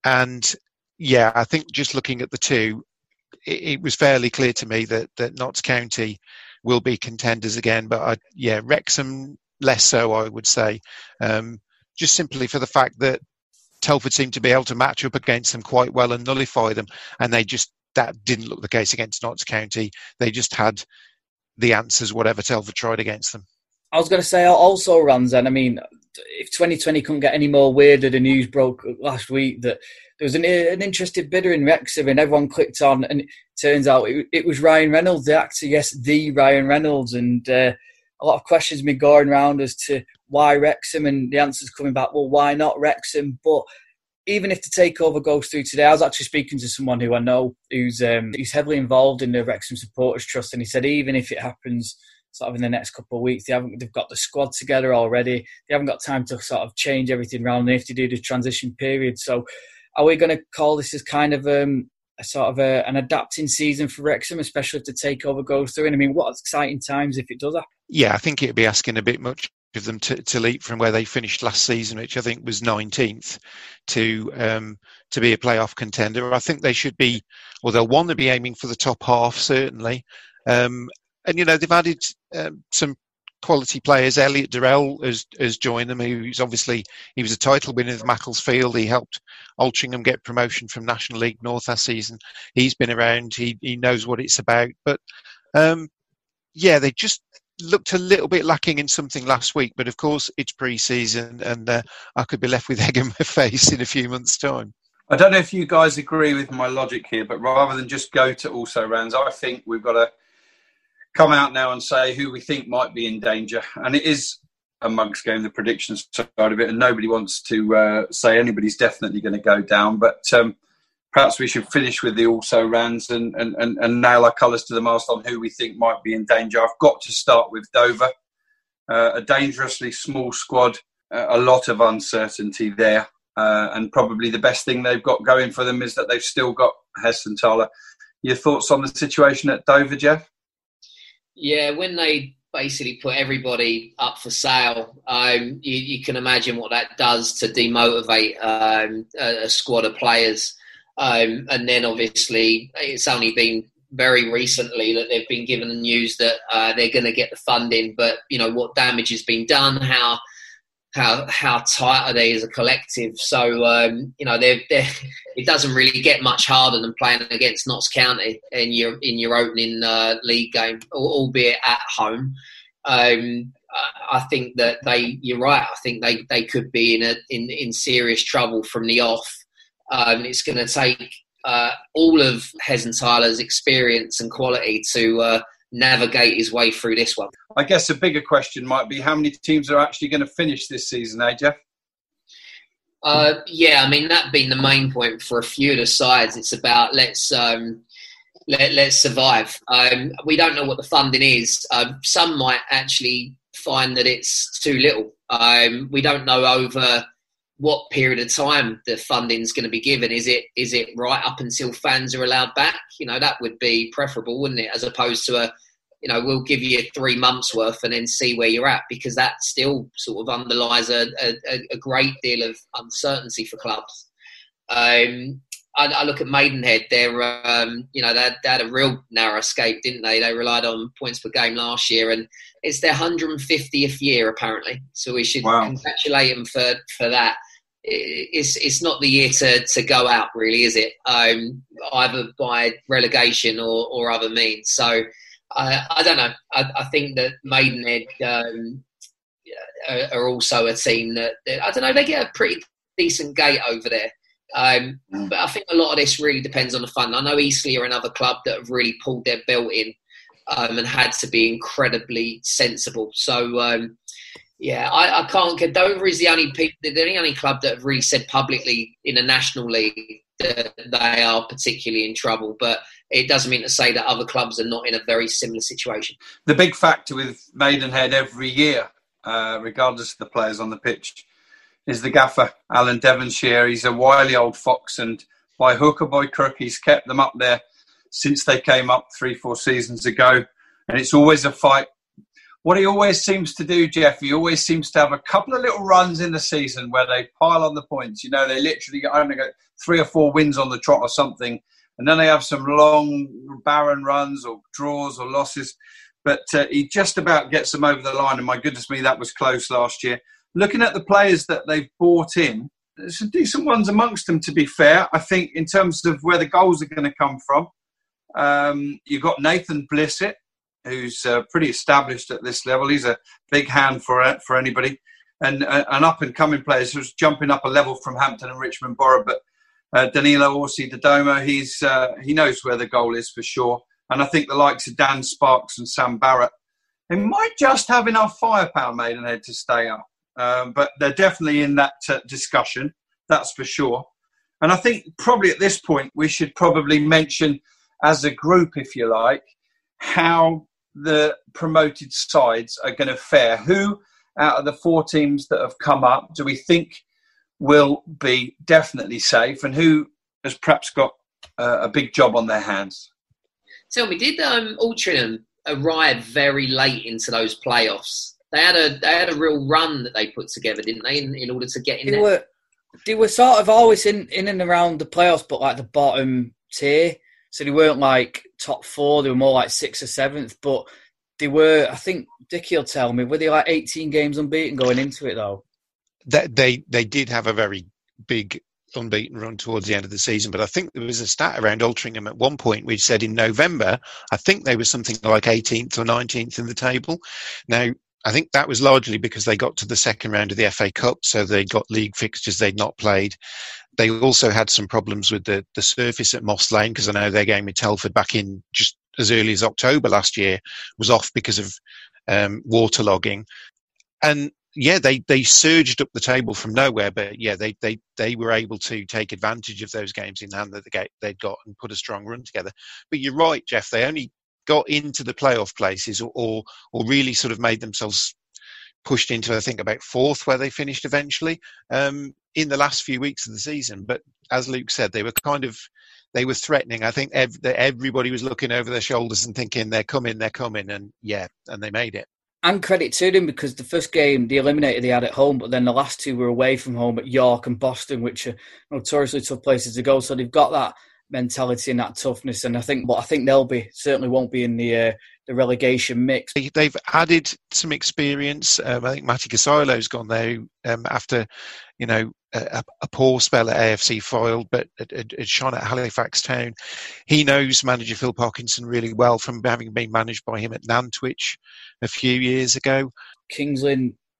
and yeah, I think just looking at the two, it, it, was fairly clear to me that, that Notts County will be contenders again. But I, yeah, Wrexham less so, I would say. Um, just simply for the fact that Telford seemed to be able to match up against them quite well and nullify them, and they just that didn't look the case against Notts County. They just had the answers, whatever Telford tried against them. I was going to say also, Ranzan. I mean, if 2020 couldn't get any more weirder, the news broke last week that there was an, an interested bidder in Wrexham, and everyone clicked on, and it turns out it, it was Ryan Reynolds, the actor. Yes, the Ryan Reynolds, and uh, a lot of questions been going around as to why Wrexham, and the answer's coming back. Well, why not Wrexham? But even if the takeover goes through today, I was actually speaking to someone who I know who's um, who's heavily involved in the Wrexham Supporters Trust, and he said even if it happens sort of in the next couple of weeks, they haven't they've got the squad together already. They haven't got time to sort of change everything around. They have to do the transition period. So, are we going to call this as kind of um, a sort of a, an adapting season for Wrexham, especially if the takeover goes through? And I mean, what exciting times if it does happen? Yeah, I think it'd be asking a bit much of them to, to leap from where they finished last season, which I think was 19th, to um, to be a playoff contender. I think they should be, or they'll want to be aiming for the top half certainly. Um, and you know they've added um, some quality players. Elliot Durrell has, has joined them. He's obviously he was a title winner with Macclesfield. He helped Altrincham get promotion from National League North last season. He's been around. He he knows what it's about. But um, yeah, they just looked a little bit lacking in something last week, but of course it's pre-season, and uh, I could be left with egg in my face in a few months' time. I don't know if you guys agree with my logic here, but rather than just go to also rounds, I think we've got to come out now and say who we think might be in danger, and it is a mugs game, the predictions side of it, and nobody wants to uh, say anybody's definitely going to go down, but. Um, perhaps we should finish with the also rans and, and, and, and nail our colours to the mast on who we think might be in danger. I've got to start with Dover, uh, a dangerously small squad, uh, a lot of uncertainty there. Uh, and probably the best thing they've got going for them is that they've still got Hessenthaler. Your thoughts on the situation at Dover, Jeff? Yeah, when they basically put everybody up for sale, um, you, you, can imagine what that does to demotivate um, a, a, squad of players. Um, and then obviously it's only been very recently that they've been given the news that uh, they're going to get the funding, but you know what damage has been done, how how how tight are they as a collective? So um, you know they're, they're, it doesn't really get much harder than playing against Notts County in your in your opening uh, league game, albeit at home. Um, I think that they, you're right. I think they, they could be in a in, in serious trouble from the off. Um, it's going to take uh, all of Hessenthaler's experience and quality to uh, navigate his way through this one. I guess a bigger question might be how many teams are actually going to finish this season, eh, Jeff? Uh, yeah, I mean that being the main point for a few of the sides. It's about let's um, let, let's survive. Um, we don't know what the funding is. Um, some might actually find that it's too little. Um, we don't know over what period of time the funding is going to be given. Is it is it right up until fans are allowed back? You know that would be preferable, wouldn't it? As opposed to a you know, we'll give you three months worth and then see where you're at because that still sort of underlies a, a, a great deal of uncertainty for clubs. Um, I, I, look at Maidenhead; they're um, you know they had, they had, a real narrow escape, didn't they? They relied on points per game last year, and it's their 150th year apparently. So we should wow. congratulate them for for that. It's it's not the year to, to go out, really, is it? Um, either by relegation or, or other means. So I, I don't know. I, I, think that Maidenhead um, are, are, also a team that, that, I don't know. They get a pretty decent gate over there. Um, mm. but I think a lot of this really depends on the fund. I know Eastleigh are another club that have really pulled their belt in um, and had to be incredibly sensible. So um, yeah, I, I, can't. Get Dover is the only the only club that have really said publicly in the National League that they are particularly in trouble. But it doesn't mean to say that other clubs are not in a very similar situation. The big factor with Maidenhead every year, uh, regardless of the players on the pitch, is the gaffer, Alan Devonshire. He's a wily old fox, and by hook or by crook, he's kept them up there since they came up three, four seasons ago. And it's always a fight. What he always seems to do, Jeff, he always seems to have a couple of little runs in the season where they pile on the points. You know, they literally only get three or four wins on the trot or something and then they have some long, barren runs or draws or losses. But uh, he just about gets them over the line. And my goodness me, that was close last year. Looking at the players that they've bought in, there's some decent ones amongst them, to be fair. I think in terms of where the goals are going to come from, um, you've got Nathan Blissett, who's uh, pretty established at this level. He's a big hand for uh, for anybody. And uh, an up and coming player who's jumping up a level from Hampton and Richmond Borough, but uh, Danilo Orsi Dadomo, he's uh, he knows where the goal is for sure. And I think the likes of Dan Sparks and Sam Barrett, they might just have enough firepower, Maidenhead, to stay up. Um, but they're definitely in that uh, discussion, that's for sure. And I think probably at this point we should probably mention, as a group, if you like, how the promoted sides are going to fare. Who out of the four teams that have come up do we think will be definitely safe and who has perhaps got uh, a big job on their hands. Tell me, did um, Altrincham arrive very late into those playoffs? They had a they had a real run that they put together, didn't they, in, in order to get in they there? Were, they were sort of always in, in and around the playoffs, but like the bottom tier. So they weren't like top four; they were more like sixth or seventh. But they were, I think, Dickie will tell me, were they like 18 games unbeaten going into it though? they they did have a very big unbeaten run towards the end of the season. But I think there was a stat around Altrincham at one point which said in November, I think they were something like 18th or 19th in the table. Now, I think that was largely because they got to the second round of the FA Cup, so they got league fixtures they'd not played. They also had some problems with the, the surface at Moss Lane because I know their game with Telford back in just as early as October last year was off because of um, waterlogging. And yeah, they, they surged up the table from nowhere, but yeah, they, they, they were able to take advantage of those games in hand that they'd got and put a strong run together. But you're right, Jeff, they only got into the playoff places or, or, or really sort of made themselves pushed into, I think, about fourth where they finished eventually um, in the last few weeks of the season. But as Luke said, they were kind of, they were threatening. I think ev- everybody was looking over their shoulders and thinking, they're coming, they're coming. And yeah, and they made it and credit to them because the first game they eliminated they had at home, but then the last two were away from home at York and Boston, which are notoriously tough places to go. So they've got that mentality and that toughness, and I think, but I think they'll be certainly won't be in the uh, the relegation mix. They've added some experience. Um, I think Matty Kosylo's gone there um, after, you know, a, a, poor spell at AFC Fylde, but had, shone at Halifax Town. He knows manager Phil Parkinson really well from having been managed by him at Nantwich a few years ago. Kings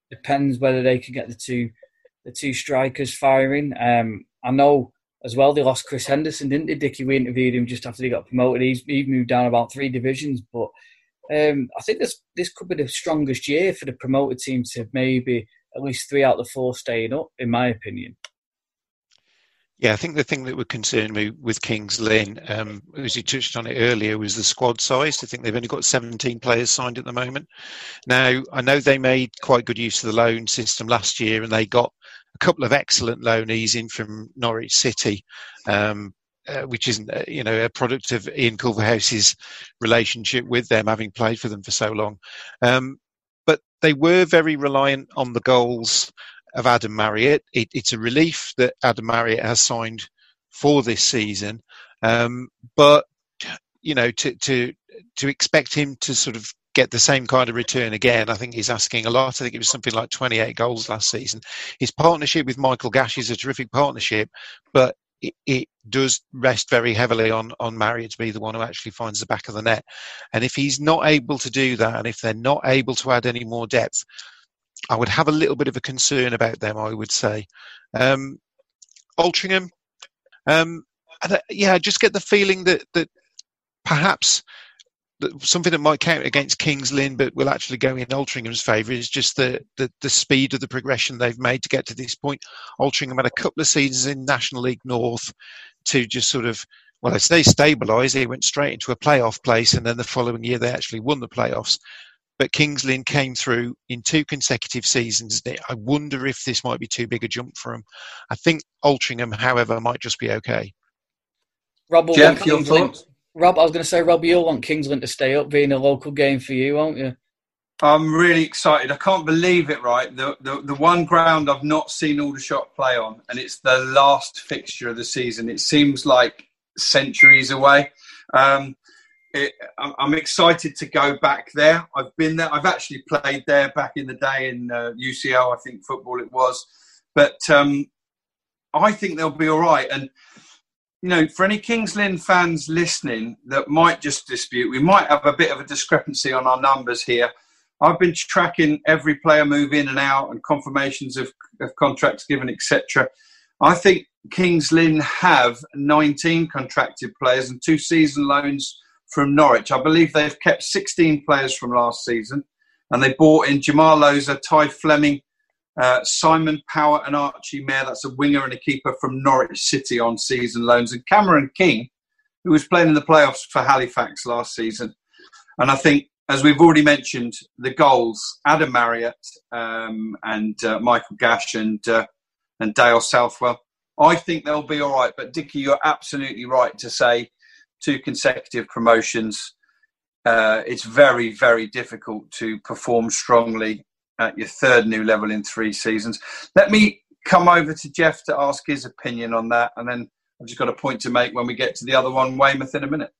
depends whether they can get the two the two strikers firing. Um, I know as well they lost Chris Henderson, didn't they, Dickie? We interviewed him just after he got promoted. He's he moved down about three divisions, but Um, I think this this could be the strongest year for the promoted team to maybe at least three out of the four staying up, in my opinion. Yeah, I think the thing that would concern me with Kings Lynn, um, as you touched on it earlier, was the squad size. I think they've only got 17 players signed at the moment. Now, I know they made quite good use of the loan system last year and they got a couple of excellent loanees in from Norwich City, um, uh, which isn't, uh, you know, a product of Ian Culverhouse's relationship with them, having played for them for so long. Um, they were very reliant on the goals of Adam Marriott. It, it's a relief that Adam Marriott has signed for this season, um, but you know to to to expect him to sort of get the same kind of return again, I think he's asking a lot. I think it was something like 28 goals last season. His partnership with Michael Gash is a terrific partnership, but it, it, does rest very heavily on on Marriott to be the one who actually finds the back of the net. And if he's not able to do that, and if they're not able to add any more depth, I would have a little bit of a concern about them. I would say, um, Altrincham. Um, and, uh, yeah, I just get the feeling that that perhaps something that might count against Kings Lynn, but will actually go in Altrincham's favour is just the, the, the speed of the progression they've made to get to this point. Altrincham had a couple of seasons in National League North to just sort of well, I say stabilise. They went straight into a playoff place, and then the following year they actually won the playoffs but Kings Lynn came through in two consecutive seasons. I wonder if this might be too big a jump for them. I think Altrincham, however, might just be okay. Rob, Jeff, your thoughts? Rob, I was going to say, Rob, you'll want Kings Lynn to stay up, being a local game for you, won't you? I'm really excited. I can't believe it. Right, the, the the one ground I've not seen Aldershot play on, and it's the last fixture of the season. It seems like centuries away. Um, it, I'm excited to go back there. I've been there. I've actually played there back in the day in uh, UCL, I think football it was. But um, I think they'll be all right. And you know, for any Kings Lynn fans listening that might just dispute, we might have a bit of a discrepancy on our numbers here. I've been tracking every player move in and out and confirmations of, of contracts given, etc. I think Kings Lynn have 19 contracted players and two season loans from Norwich. I believe they've kept 16 players from last season, and they bought in Jamal Loza, Ty Fleming, uh, Simon Power, and Archie Mair. That's a winger and a keeper from Norwich City on season loans, and Cameron King, who was playing in the playoffs for Halifax last season. And I think, as we've already mentioned, the goals: Adam Marriott um, and uh, Michael Gash and uh, and Dale Southwell. I think they'll be all right. But Dickie, you're absolutely right to say two consecutive promotions, uh, it's very, very difficult to perform strongly at your third new level in three seasons. Let me come over to Jeff to ask his opinion on that, and then I've just got a point to make when we get to the other one, Weymouth, in a minute.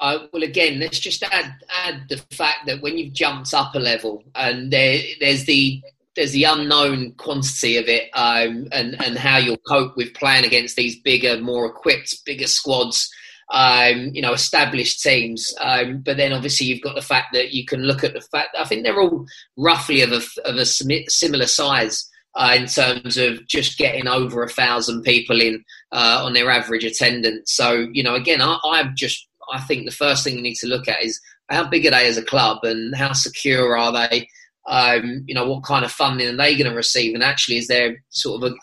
Uh, well, again, let's just add add the fact that when you've jumped up a level, and there, there's the there's the unknown quantity of it, um, and and how you'll cope with playing against these bigger, more equipped, bigger squads um, you know, established teams. Um, but then obviously you've got the fact that you can look at the fact. I think they're all roughly of a, of a similar size. Uh, in terms of just getting over a thousand people in uh, on their average attendance. So you know, again, I, I'm just I think the first thing you need to look at is how big are they as a club and how secure are they. Um, you know, what kind of funding are they going to receive? And actually, is there sort of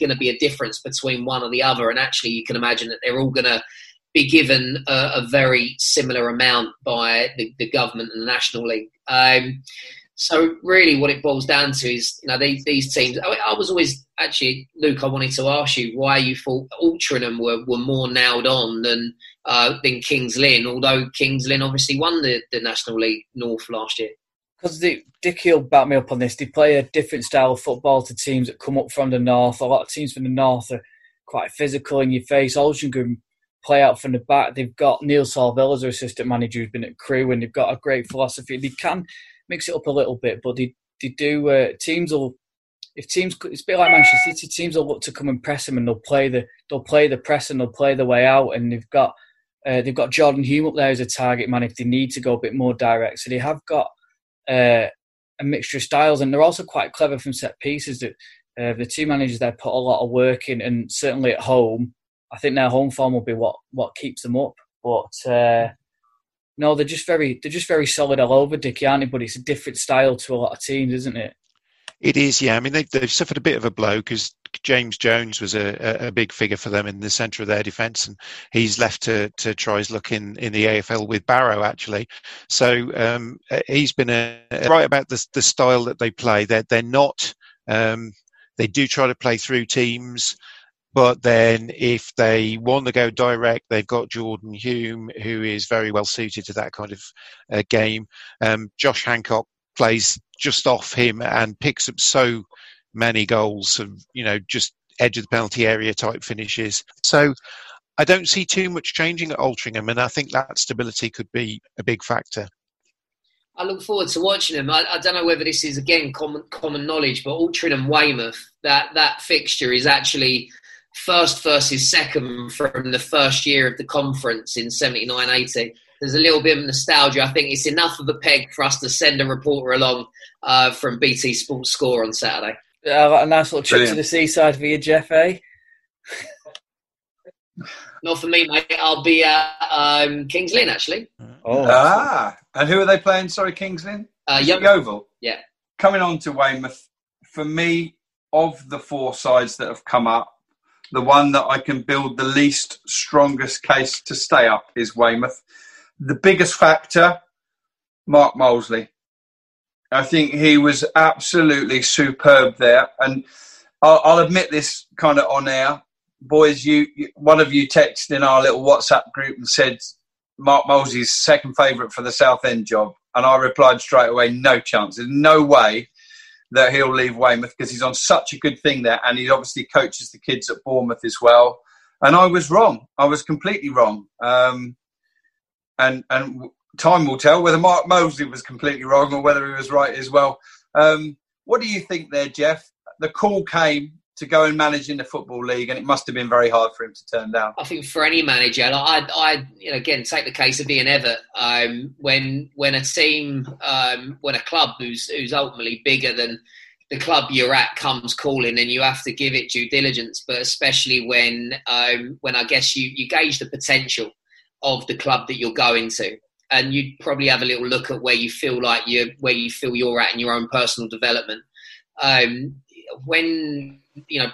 going to be a difference between one or the other? And actually, you can imagine that they're all going to be given a, a very similar amount by the, the, government and the National League. Um, so really, what it boils down to is, you know, these, these teams. I, I, was always actually, Luke. I wanted to ask you why you thought Altrincham were, were more nailed on than uh, than Kings Lynn, although Kings Lynn obviously won the, the National League North last year. Because Dickie will back me up on this. They play a different style of football to teams that come up from the north. A lot of teams from the north are quite physical in your face. Altrincham play out from the back. They've got Neil Sorvel as assistant manager who's been at Crewe, and they've got a great philosophy. They can mix it up a little bit, but they, they do, uh, teams will, if teams, it's a bit like Manchester City, teams will look to come and press them and they'll play the, they'll play the press and they'll play the way out and they've got, uh, they've got Jordan Hulme up there as a target man if they need to go a bit more direct. So they have got uh, a mixture of styles and they're also quite clever from set pieces that uh, the two managers there put a lot of work in and certainly at home I think their home form will be what what keeps them up. But uh, No, they're just very they're just very solid all over, Dicky, aren't they? But it's a different style to a lot of teams, isn't it? It is, yeah. I mean, they, they've suffered a bit of a blow because James Jones was a, a, big figure for them in the centre of their defence, and he's left to, to try his luck in, in the EFL with Barrow, actually. So um, he's been a, a, right about the, the style that they play. They're, they're not, um, they do try to play through teams. But then, if they want to go direct, they've got Jordan Hulme, who is very well suited to that kind of uh, game. Um, Josh Hancock plays just off him and picks up so many goals and you know just edge of the penalty area type finishes. So I don't see too much changing at Altrincham, and I think that stability could be a big factor. I look forward to watching them. I, I, don't know whether this is again common common knowledge, but Altrincham Weymouth that that fixture is actually first versus second from the first year of the conference in 79-80 there's a little bit of nostalgia. I think it's enough of a peg for us to send a reporter along uh, from BT Sports Score on Saturday. Yeah, a nice little trip Brilliant. to the seaside for you, Jeff, eh? Not for me, mate. I'll be at um, Kings Lynn, actually. Oh. Ah, and who are they playing? Sorry, Kings Lynn? Uh, Yeovil. Yeah. Coming on to Weymouth, for me, of the four sides that have come up, the one that I can build the least strongest case to stay up is Weymouth the biggest factor, Mark Molesley. I think he was absolutely superb there, and I'll, I'll admit this kind of on air, boys. You, one of you texted in our little WhatsApp group and said Mark Molesley's second favourite for the Southend job, and I replied straight away, no chance. There's no way that he'll leave Weymouth because he's on such a good thing there, and he obviously coaches the kids at Bournemouth as well. And I was wrong. I was completely wrong. Um, and and time will tell whether Mark Molesley was completely wrong or whether he was right as well. Um, what do you think there, Jeff? The call came to go and manage in the football league, and it must have been very hard for him to turn down. I think for any manager, like I, I, you know, again, take the case of Ian Evatt. Um, when when a team, um, when a club who's who's ultimately bigger than the club you're at comes calling, and you have to give it due diligence. But especially when um, when I guess you you gauge the potential of the club that you're going to and you'd probably have a little look at where you feel like you where you feel you're at in your own personal development. Um, when you know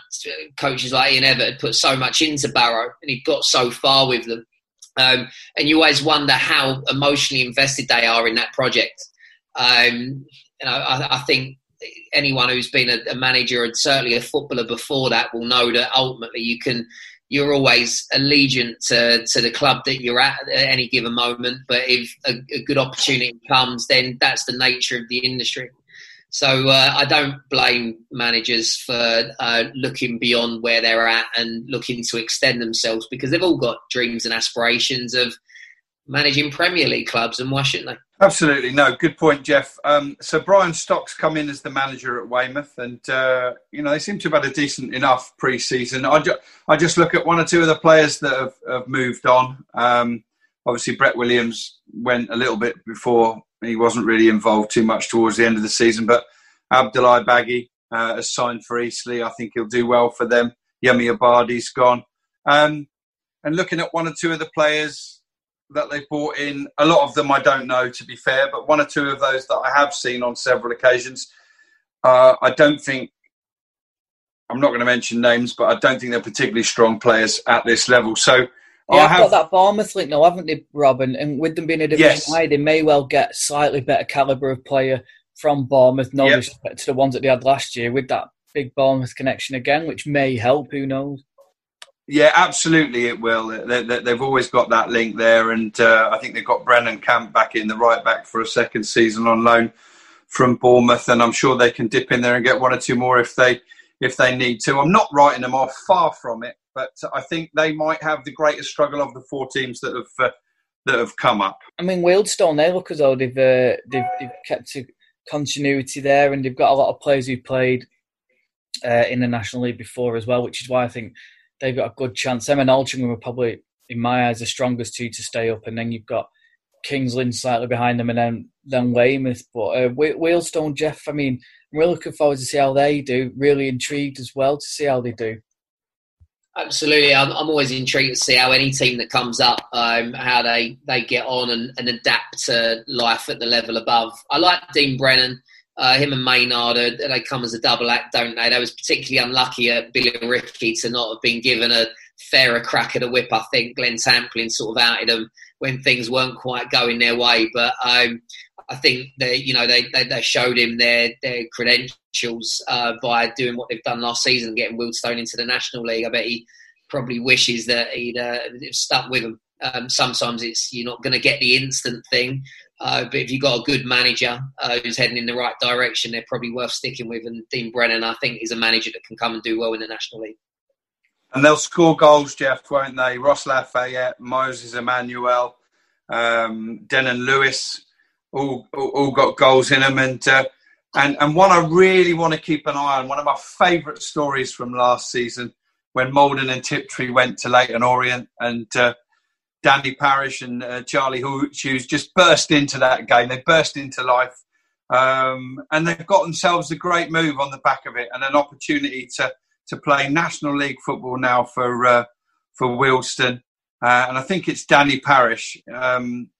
coaches like Ian had put so much into Barrow and he got so far with them, um, and you always wonder how emotionally invested they are in that project. Um, you know, I, I, think anyone who's been a, a manager and certainly a footballer before that will know that ultimately you can you're always allegiant to, to the club that you're at at any given moment. But if a, a good opportunity comes, then that's the nature of the industry. So uh, I don't blame managers for uh, looking beyond where they're at and looking to extend themselves because they've all got dreams and aspirations of managing Premier League clubs, and why shouldn't they? Absolutely, no. Good point, Jeff. Um, so Brian Stock's come in as the manager at Weymouth, and uh, you know they seem to have had a decent enough pre-season. I, ju- I just look at one or two of the players that have, have moved on. Um, obviously, Brett Williams went a little bit before he wasn't really involved too much towards the end of the season, but Abdoulaye Baggie uh, has signed for Eastleigh. I think he'll do well for them. Yemi Abadi's gone. Um, and looking at one or two of the players that they brought in. A lot of them I don't know, to be fair, but one or two of those that I have seen on several occasions. Uh, I don't think I'm not going to mention names, but I don't think they're particularly strong players at this level. So yeah, I've have, got that Bournemouth link now, haven't they, Robin? And with them being a division yes. high, they may well get slightly better calibre of player from Bournemouth, no yep. respect to the ones that they had last year, with that big Bournemouth connection again, which may help. Who knows? Yeah, absolutely, it will. They, have always got that link there, and uh, I think they've got Brennan Camp back in the right back for a second season on loan from Bournemouth, and I'm sure they can dip in there and get one or two more if they if they need to. I'm not writing them off, far from it, but I think they might have the greatest struggle of the four teams that have uh, that have come up. I mean, Wealdstone, they look as though they've, uh, they've, they've kept a continuity there, and they've got a lot of players who played uh, in the National League before as well, which is why I think they've got a good chance. Them and Altrincham are probably, in my eyes, the strongest two to stay up, and then you've got Kings Lynn slightly behind them, and then then Weymouth. But uh, Jeff, I mean, I'm really looking forward to see how they do. Really intrigued as well to see how they do. Absolutely, I'm, I'm always intrigued to see how any team that comes up, um, how they, they get on and, and, adapt to life at the level above. I like Dean Brennan. Uh, him and Maynard, uh, they come as a double act, don't they? They was particularly unlucky at Billericay to not have been given a fairer crack at a whip. I think Glenn Tamplin sort of outed them when things weren't quite going their way. But um, I think they, you know, they, they, they, showed him their their credentials uh, by doing what they've done last season, getting Wealdstone into the National League. I bet he probably wishes that he'd uh, stuck with them. Um, sometimes it's you're not going to get the instant thing, uh, but if you've got a good manager uh, who's heading in the right direction, they're probably worth sticking with. And Dean Brennan, I think, is a manager that can come and do well in the National League. And they'll score goals, Jeff, won't they? Ross Lafayette, Moses Emmanuel, um, Dennon Lewis, all, all, got goals in them. And, uh, and, and one I really want to keep an eye on, one of my favourite stories from last season when Maldon and Tiptree went to Leyton Orient and uh, Danny Parish and uh, Charlie Hughes just burst into that game. They burst into life. Um, and they've got themselves a great move on the back of it and an opportunity to, to play National League football now for, uh, for Wealdstone. Uh, and I think it's Danny Parish. Um,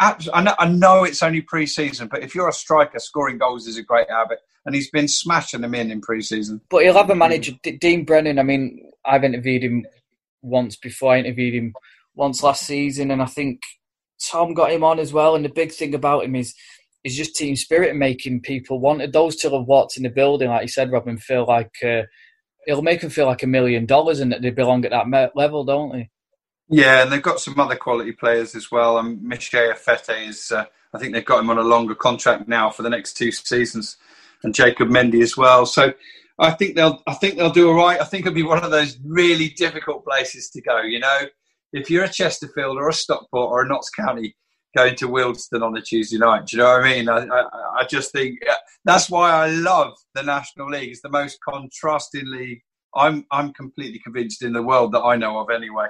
I know, I know it's only pre-season, but if you're a striker, scoring goals is a great habit, and he's been smashing them in in pre-season. But he'll have a manager, Dean Brennan. I mean, I've interviewed him once before. I interviewed him once last season, and I think Tom got him on as well. And the big thing about him is is just team spirit and making people want those two of what's in the building, like you said, Robin, feel like uh, it'll make them feel like a million dollars and that they belong at that level, don't they? Yeah, and they've got some other quality players as well. And um, Fete is, uh, I think they've got him on a longer contract now for the next two seasons, and Jacob Mendy as well. So I think they'll, I think they'll do all right. I think it'll be one of those really difficult places to go. You know, if you're a Chesterfield or a Stockport or a Notts County going to Wealdstone on a Tuesday night, do you know what I mean? I, I, I just think that's why I love the National League. It's the most contrasting league. I'm, I'm completely convinced in the world that I know of anyway.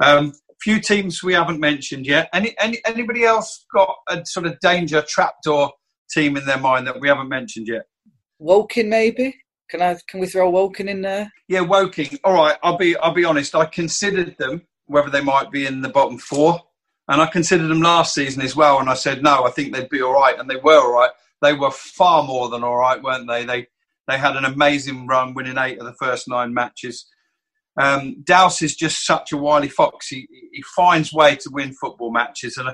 Um, few teams we haven't mentioned yet. Any, any anybody else got a sort of danger trapdoor team in their mind that we haven't mentioned yet? Woking, maybe. Can I? Can we throw Woking in there? Yeah, Woking. All right. I'll be. I'll be honest. I considered them whether they might be in the bottom four, and I considered them last season as well. And I said no. I think they'd be all right, and they were all right. They were far more than all right, weren't they? They they had an amazing run, winning eight of the first nine matches. Um, Douse is just such a wily fox. He, he finds way to win football matches, and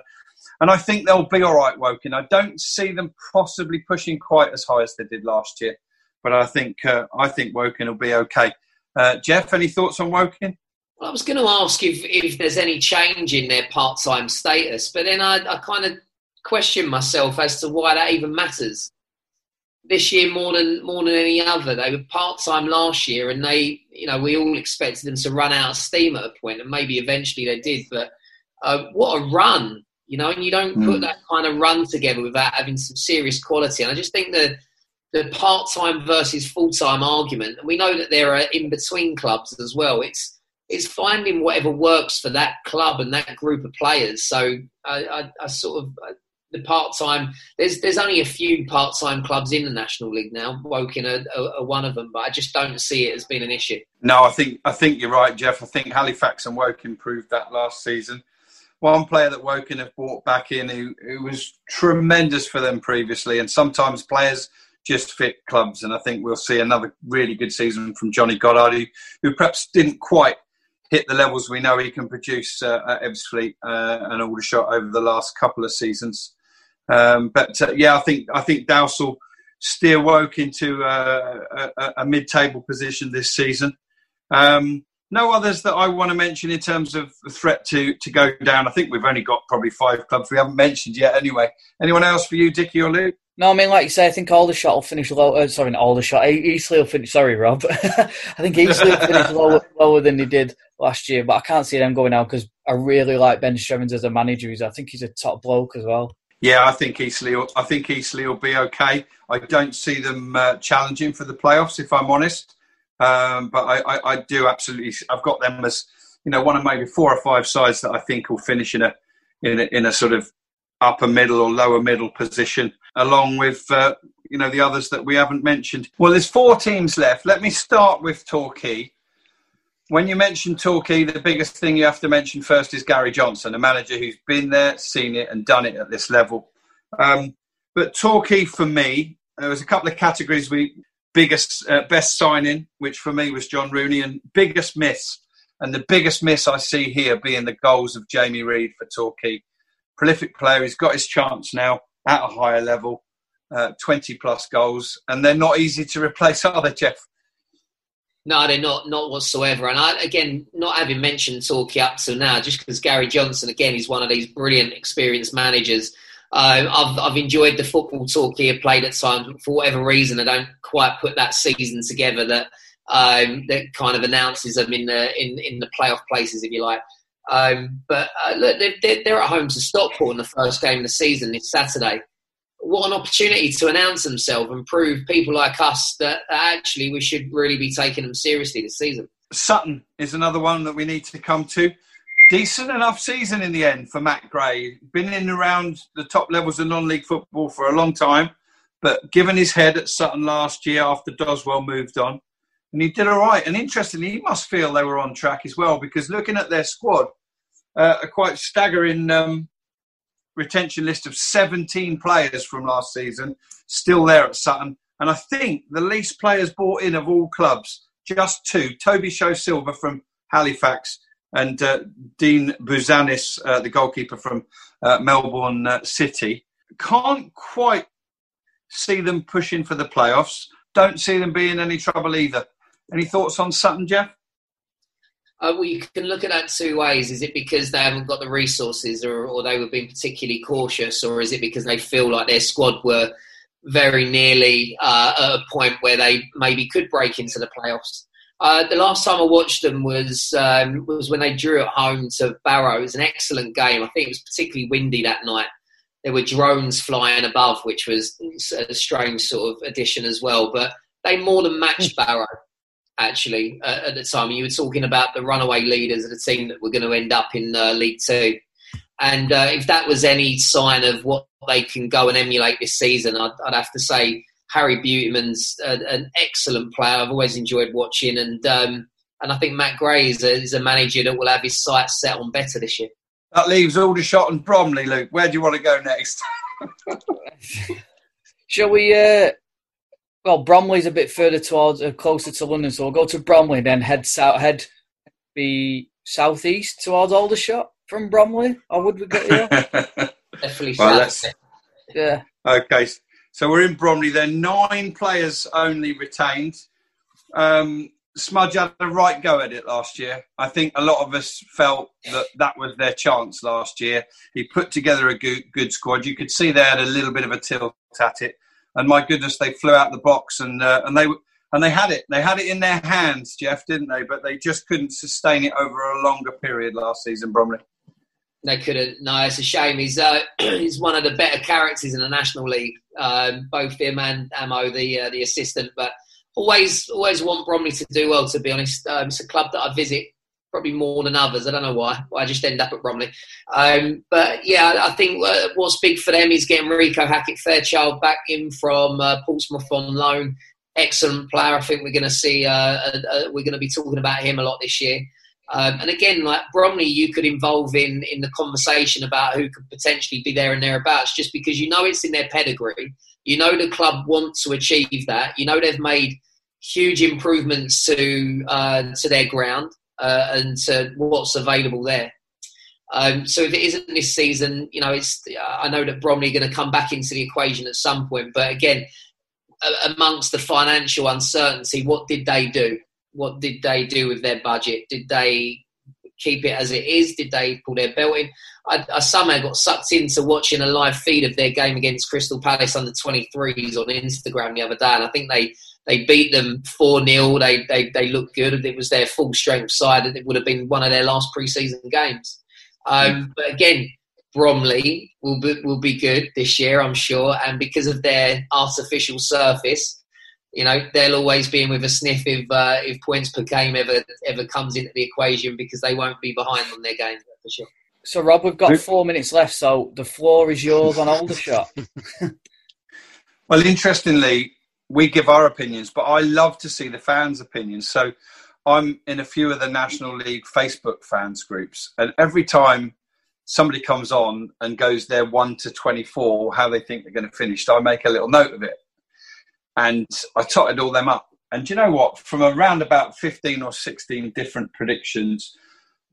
and I think they'll be all right. Woking. I don't see them possibly pushing quite as high as they did last year, but I think uh, I think Woking will be okay. Uh, Jeff, any thoughts on Woking? Well, I was going to ask if if there's any change in their part time status, but then I, I kind of question myself as to why that even matters this year more than more than any other. They were part time last year, and they, you know, we all expected them to run out of steam at a point, and maybe eventually they did. But uh, what a run, you know! And you don't mm. put that kind of run together without having some serious quality. And I just think the the part time versus full time argument, and we know that there are in between clubs as well. It's it's finding whatever works for that club and that group of players. So I, I, I sort of the part time. There's there's only a few part time clubs in the National League now. Woking are, are, are, one of them, but I just don't see it as being an issue. No, I think I think you're right, Jeff. I think Halifax and Woking proved that last season. One player that Woking have brought back in who, who was tremendous for them previously, and sometimes players just fit clubs. And I think we'll see another really good season from Johnny Goddard, who, who perhaps didn't quite hit the levels we know he can produce uh, at Ebbsfleet uh, and Aldershot over the last couple of seasons. Um, but uh, yeah, I think I think Douse will steer Woke into uh, a, a, mid-table position this season. Um, no others that I want to mention in terms of threat to to go down. I think we've only got probably five clubs we haven't mentioned yet. Anyway, anyone else for you, Dickie or Luke? No, I mean, like you say, I think Aldershot will finish low. Uh, sorry, Aldershot. Eastleigh will finish. Sorry, Rob. I think Eastleigh will finish lower, lower than they did last year, but I can't see them going out because I really like Ben Strevens as a manager. He's, I think he's a top bloke as well. Yeah, I think Eastleigh. I think Eastleigh will be okay. I don't see them uh, challenging for the playoffs, if I'm honest. Um, but I, I, I, do absolutely. I've got them as you know one of maybe four or five sides that I think will finish in a in a, in a sort of upper middle or lower middle position, along with uh, you know the others that we haven't mentioned. Well, there's four teams left. Let me start with Torquay. When you mention Torquay, the biggest thing you have to mention first is Gary Johnson, a manager who's been there, seen it, and done it at this level. Um, but Torquay, for me, there was a couple of categories. We biggest, uh, best signing, which for me was John Rooney, and biggest miss. And the biggest miss I see here being the goals of Jamie Reid for Torquay. Prolific player, he's got his chance now at a higher level, uh, 20 plus goals, and they're not easy to replace, are they, Jeff? No, they're not, not whatsoever. And I, again, not having mentioned Torquay up till now, just because Gary Johnson, again, is one of these brilliant, experienced managers. Uh, I've, I've enjoyed the football Torquay have played at times, but for whatever reason, I don't quite put that season together that um, that kind of announces them in the in, in the playoff places, if you like. Um, but uh, look, they're, they're, at home to Stockport in the first game of the season this Saturday what an opportunity to announce themselves and prove people like us that, actually we should really be taking them seriously this season. Sutton is another one that we need to come to. Decent enough season in the end for Matt Gray. Been in around the top levels of non-league football for a long time, but given his head at Sutton last year after Doswell moved on, and he did all right. And interestingly, he must feel they were on track as well because looking at their squad, uh, a quite staggering um, retention list of 17 players from last season still there at Sutton. And I think the least players bought in of all clubs, just two Tobi Sho-Silva from Halifax and uh, Dean Bouzanis, uh, the goalkeeper from uh, Melbourne uh, City. Can't quite see them pushing for the playoffs. Don't see them being any trouble either. Any thoughts on Sutton, Jeff? Uh, well, you can look at that two ways. Is it because they haven't got the resources, or, or they were being particularly cautious, or is it because they feel like their squad were very nearly uh, at a point where they maybe could break into the playoffs? Uh, the last time I watched them was um, was when they drew at home to Barrow. It was an excellent game. I think it was particularly windy that night. There were drones flying above, which was a strange sort of addition as well. But they more than matched Barrow actually uh, at the time. You were talking about the runaway leaders of the team that were going to end up in uh, League Two. And uh, if that was any sign of what they can go and emulate this season, I'd, I'd have to say Harry Beautyman's an excellent player. I've always enjoyed watching, and um, and I think Matt Gray is a, is a, manager that will have his sights set on better this year. That leaves Aldershot and Bromley, Luke. Where do you want to go next? Shall we uh, well, Bromley's a bit further towards, uh, closer to London, so we'll go to Bromley, then head south, head be southeast towards Aldershot from Bromley. Or would we get here? Definitely well, south. Yeah. Okay, so we're in Bromley. There nine players only retained. Um, Smudge had a right go at it last year. I think a lot of us felt that that was their chance last year. He put together a good, good squad. You could see they had a little bit of a tilt at it and my goodness, they flew out the box and uh, and they and they had it. They had it in their hands, Jeff, didn't they? But they just couldn't sustain it over a longer period last season, Bromley. They couldn't. No, it's a shame. He's uh, he's one of the better characters in the National League. Um, both him and Amo, the uh, the assistant, but always always want Bromley to do well. To be honest, um, it's a club that I visit probably more than others. I don't know why. I just end up at Bromley. Um, but yeah, I think uh, what's big for them is getting Reeco Hackett Fairchild back in from uh, Portsmouth on loan. Excellent player. I think we're going to see. Uh, uh, we're going to be talking about him a lot this year. Um, and again, like Bromley, you could involve in in the conversation about who could potentially be there and thereabouts, just because you know it's in their pedigree. You know the club wants to achieve that. You know they've made huge improvements to uh, to their ground uh, and to what's available there. Um, so if it isn't this season, you know, it's I know that Bromley are going to come back into the equation at some point. But again, amongst the financial uncertainty, what did they do? What did they do with their budget? Did they keep it as it is? Did they pull their belt in? I, I, somehow got sucked into watching a live feed of their game against Crystal Palace under 23s on Instagram the other day, and I think they they beat them 4 0. They, they, they looked good. It was their full strength side. and It would have been one of their last preseason games. Um, but again, Bromley will be, will be good this year, I'm sure. And because of their artificial surface, you know, they'll always be in with a sniff if, uh, if points per game ever ever comes into the equation because they won't be behind on their game for sure. So, Rob, we've got four minutes left, so the floor is yours on Aldershot. well, interestingly, we give our opinions, but I love to see the fans' opinions. So I'm in a few of the National League Facebook fans groups, and every time somebody comes on and goes there one to 24, how they think they're going to finish, I make a little note of it. And I totted all them up. And you know what? From around about 15 or 16 different predictions,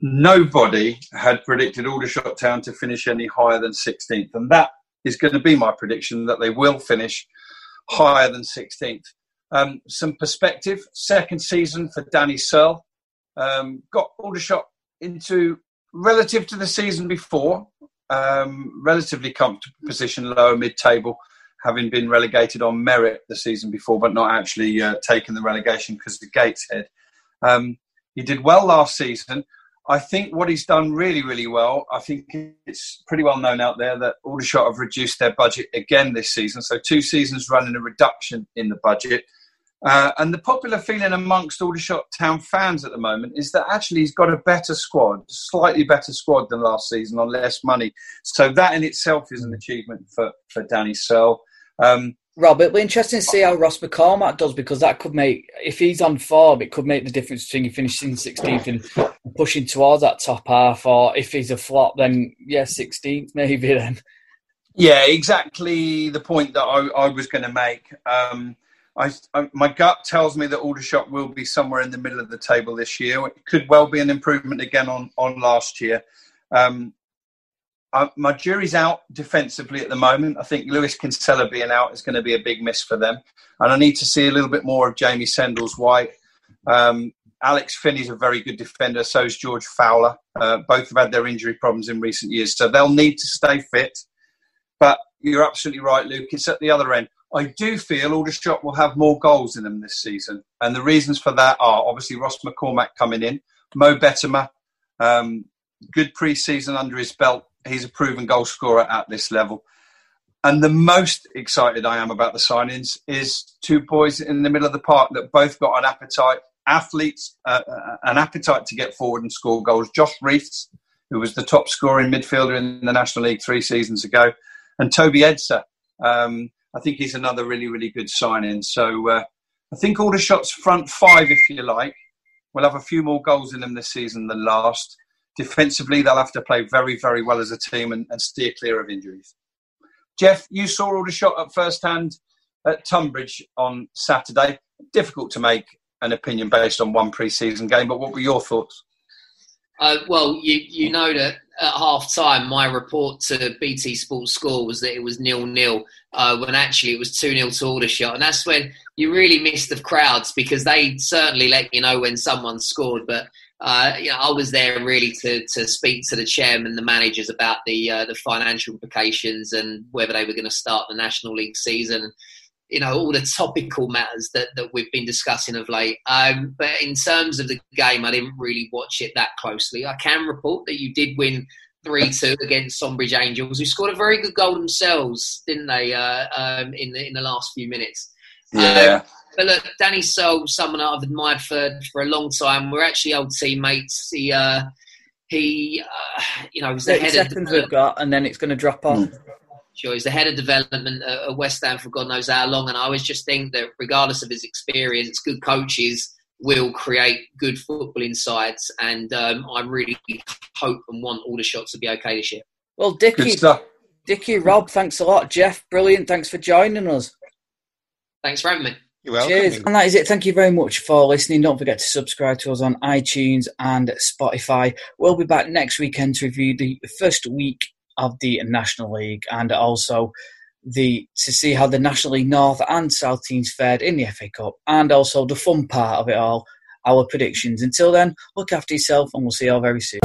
nobody had predicted Aldershot Town to finish any higher than 16th. And that is going to be my prediction that they will finish higher than 16th. Um, some perspective, second season for Danny Searle. Um, got Aldershot into relative to the season before, um, relatively comfortable position, lower mid-table, having been relegated on merit the season before, but not actually uh, taken the relegation because of Gateshead. Um, he did well last season. I think what he's done really, really well. I think it's pretty well known out there that Aldershot have reduced their budget again this season. So two seasons running a reduction in the budget. Uh, and the popular feeling amongst Aldershot Town fans at the moment is that actually he's got a better squad, slightly better squad than last season on less money. So that in itself is an achievement for, for Danny Searle. Um, Rob, it'll be interesting to see how Ross McCormack does because that could make, if he's on form, it could make the difference between finishing 16th and pushing towards that top half. Or if he's a flop, then yeah, 16th maybe then. Yeah, exactly the point that I, I was going to make. Um, I, I, my gut tells me that Aldershot will be somewhere in the middle of the table this year. It could well be an improvement again on, on last year. Um, uh, my jury's out defensively at the moment. I think Lewis Kinsella being out is going to be a big miss for them. And I need to see a little bit more of Jamie Sendles White. Um, Alex Finney's a very good defender, so is George Fowler. Uh, both have had their injury problems in recent years, so they'll need to stay fit. But you're absolutely right, Luke. It's at the other end. I do feel Aldershot will have more goals in them this season. And the reasons for that are obviously Ross McCormack coming in, Mo Bettamer, um, good pre season under his belt he's a proven goal scorer at this level. And the most excited I am about the signings is two boys in the middle of the park that both got an appetite, athletes, uh, uh an appetite to get forward and score goals. Josh Rees, who was the top scoring midfielder in the National League three seasons ago, and Toby Edser. Um, I think he's another really, really good signing. So uh, I think Aldershot's front five, if you like, will have a few more goals in them this season than last defensively, they'll have to play very, very well as a team and, and steer clear of injuries. Jeff, you saw all the Aldershot at first hand at Tonbridge on Saturday. Difficult to make an opinion based on one pre-season game, but what were your thoughts? Uh, well, you you know that at half time, my report to BT Sports Score was that it was nil nil, uh, when actually it was 2 0 to Aldershot. And that's when you really miss the crowds because they certainly let you know when someone scored. But uh, you know, I was there really to, to speak to the chairman, the managers about the uh, the financial implications and whether they were going to start the National League season. You know, all the topical matters that, that we've been discussing of late. Um, but in terms of the game, I didn't really watch it that closely. I can report that you did win 3 2 against Tonbridge Angels, who scored a very good goal themselves, didn't they, uh, um, in, the, in the last few minutes. Yeah. Um, but look, Danny Searle, someone I've admired for for a long time. We're actually old teammates. He, uh, he, uh, you know, he's the head seconds of we've got, and then it's going to drop off. Sure, he's the head of development at West Ham for God knows how long, and I always just think that regardless of his experience, good coaches will create good football insights, and um, I really hope and want Aldershot to be okay this year. Well, Dickie, Dickie, Rob, thanks a lot. Jeff, brilliant. Thanks for joining us. Thanks for having me. You're welcome. Cheers. And that is it. Thank you very much for listening. Don't forget to subscribe to us on iTunes and Spotify. We'll be back next weekend to review the first week of the National League and also the to see how the National League North and South teams fared in the FA Cup and also the fun part of it all, our predictions. Until then, look after yourself and we'll see you all very soon.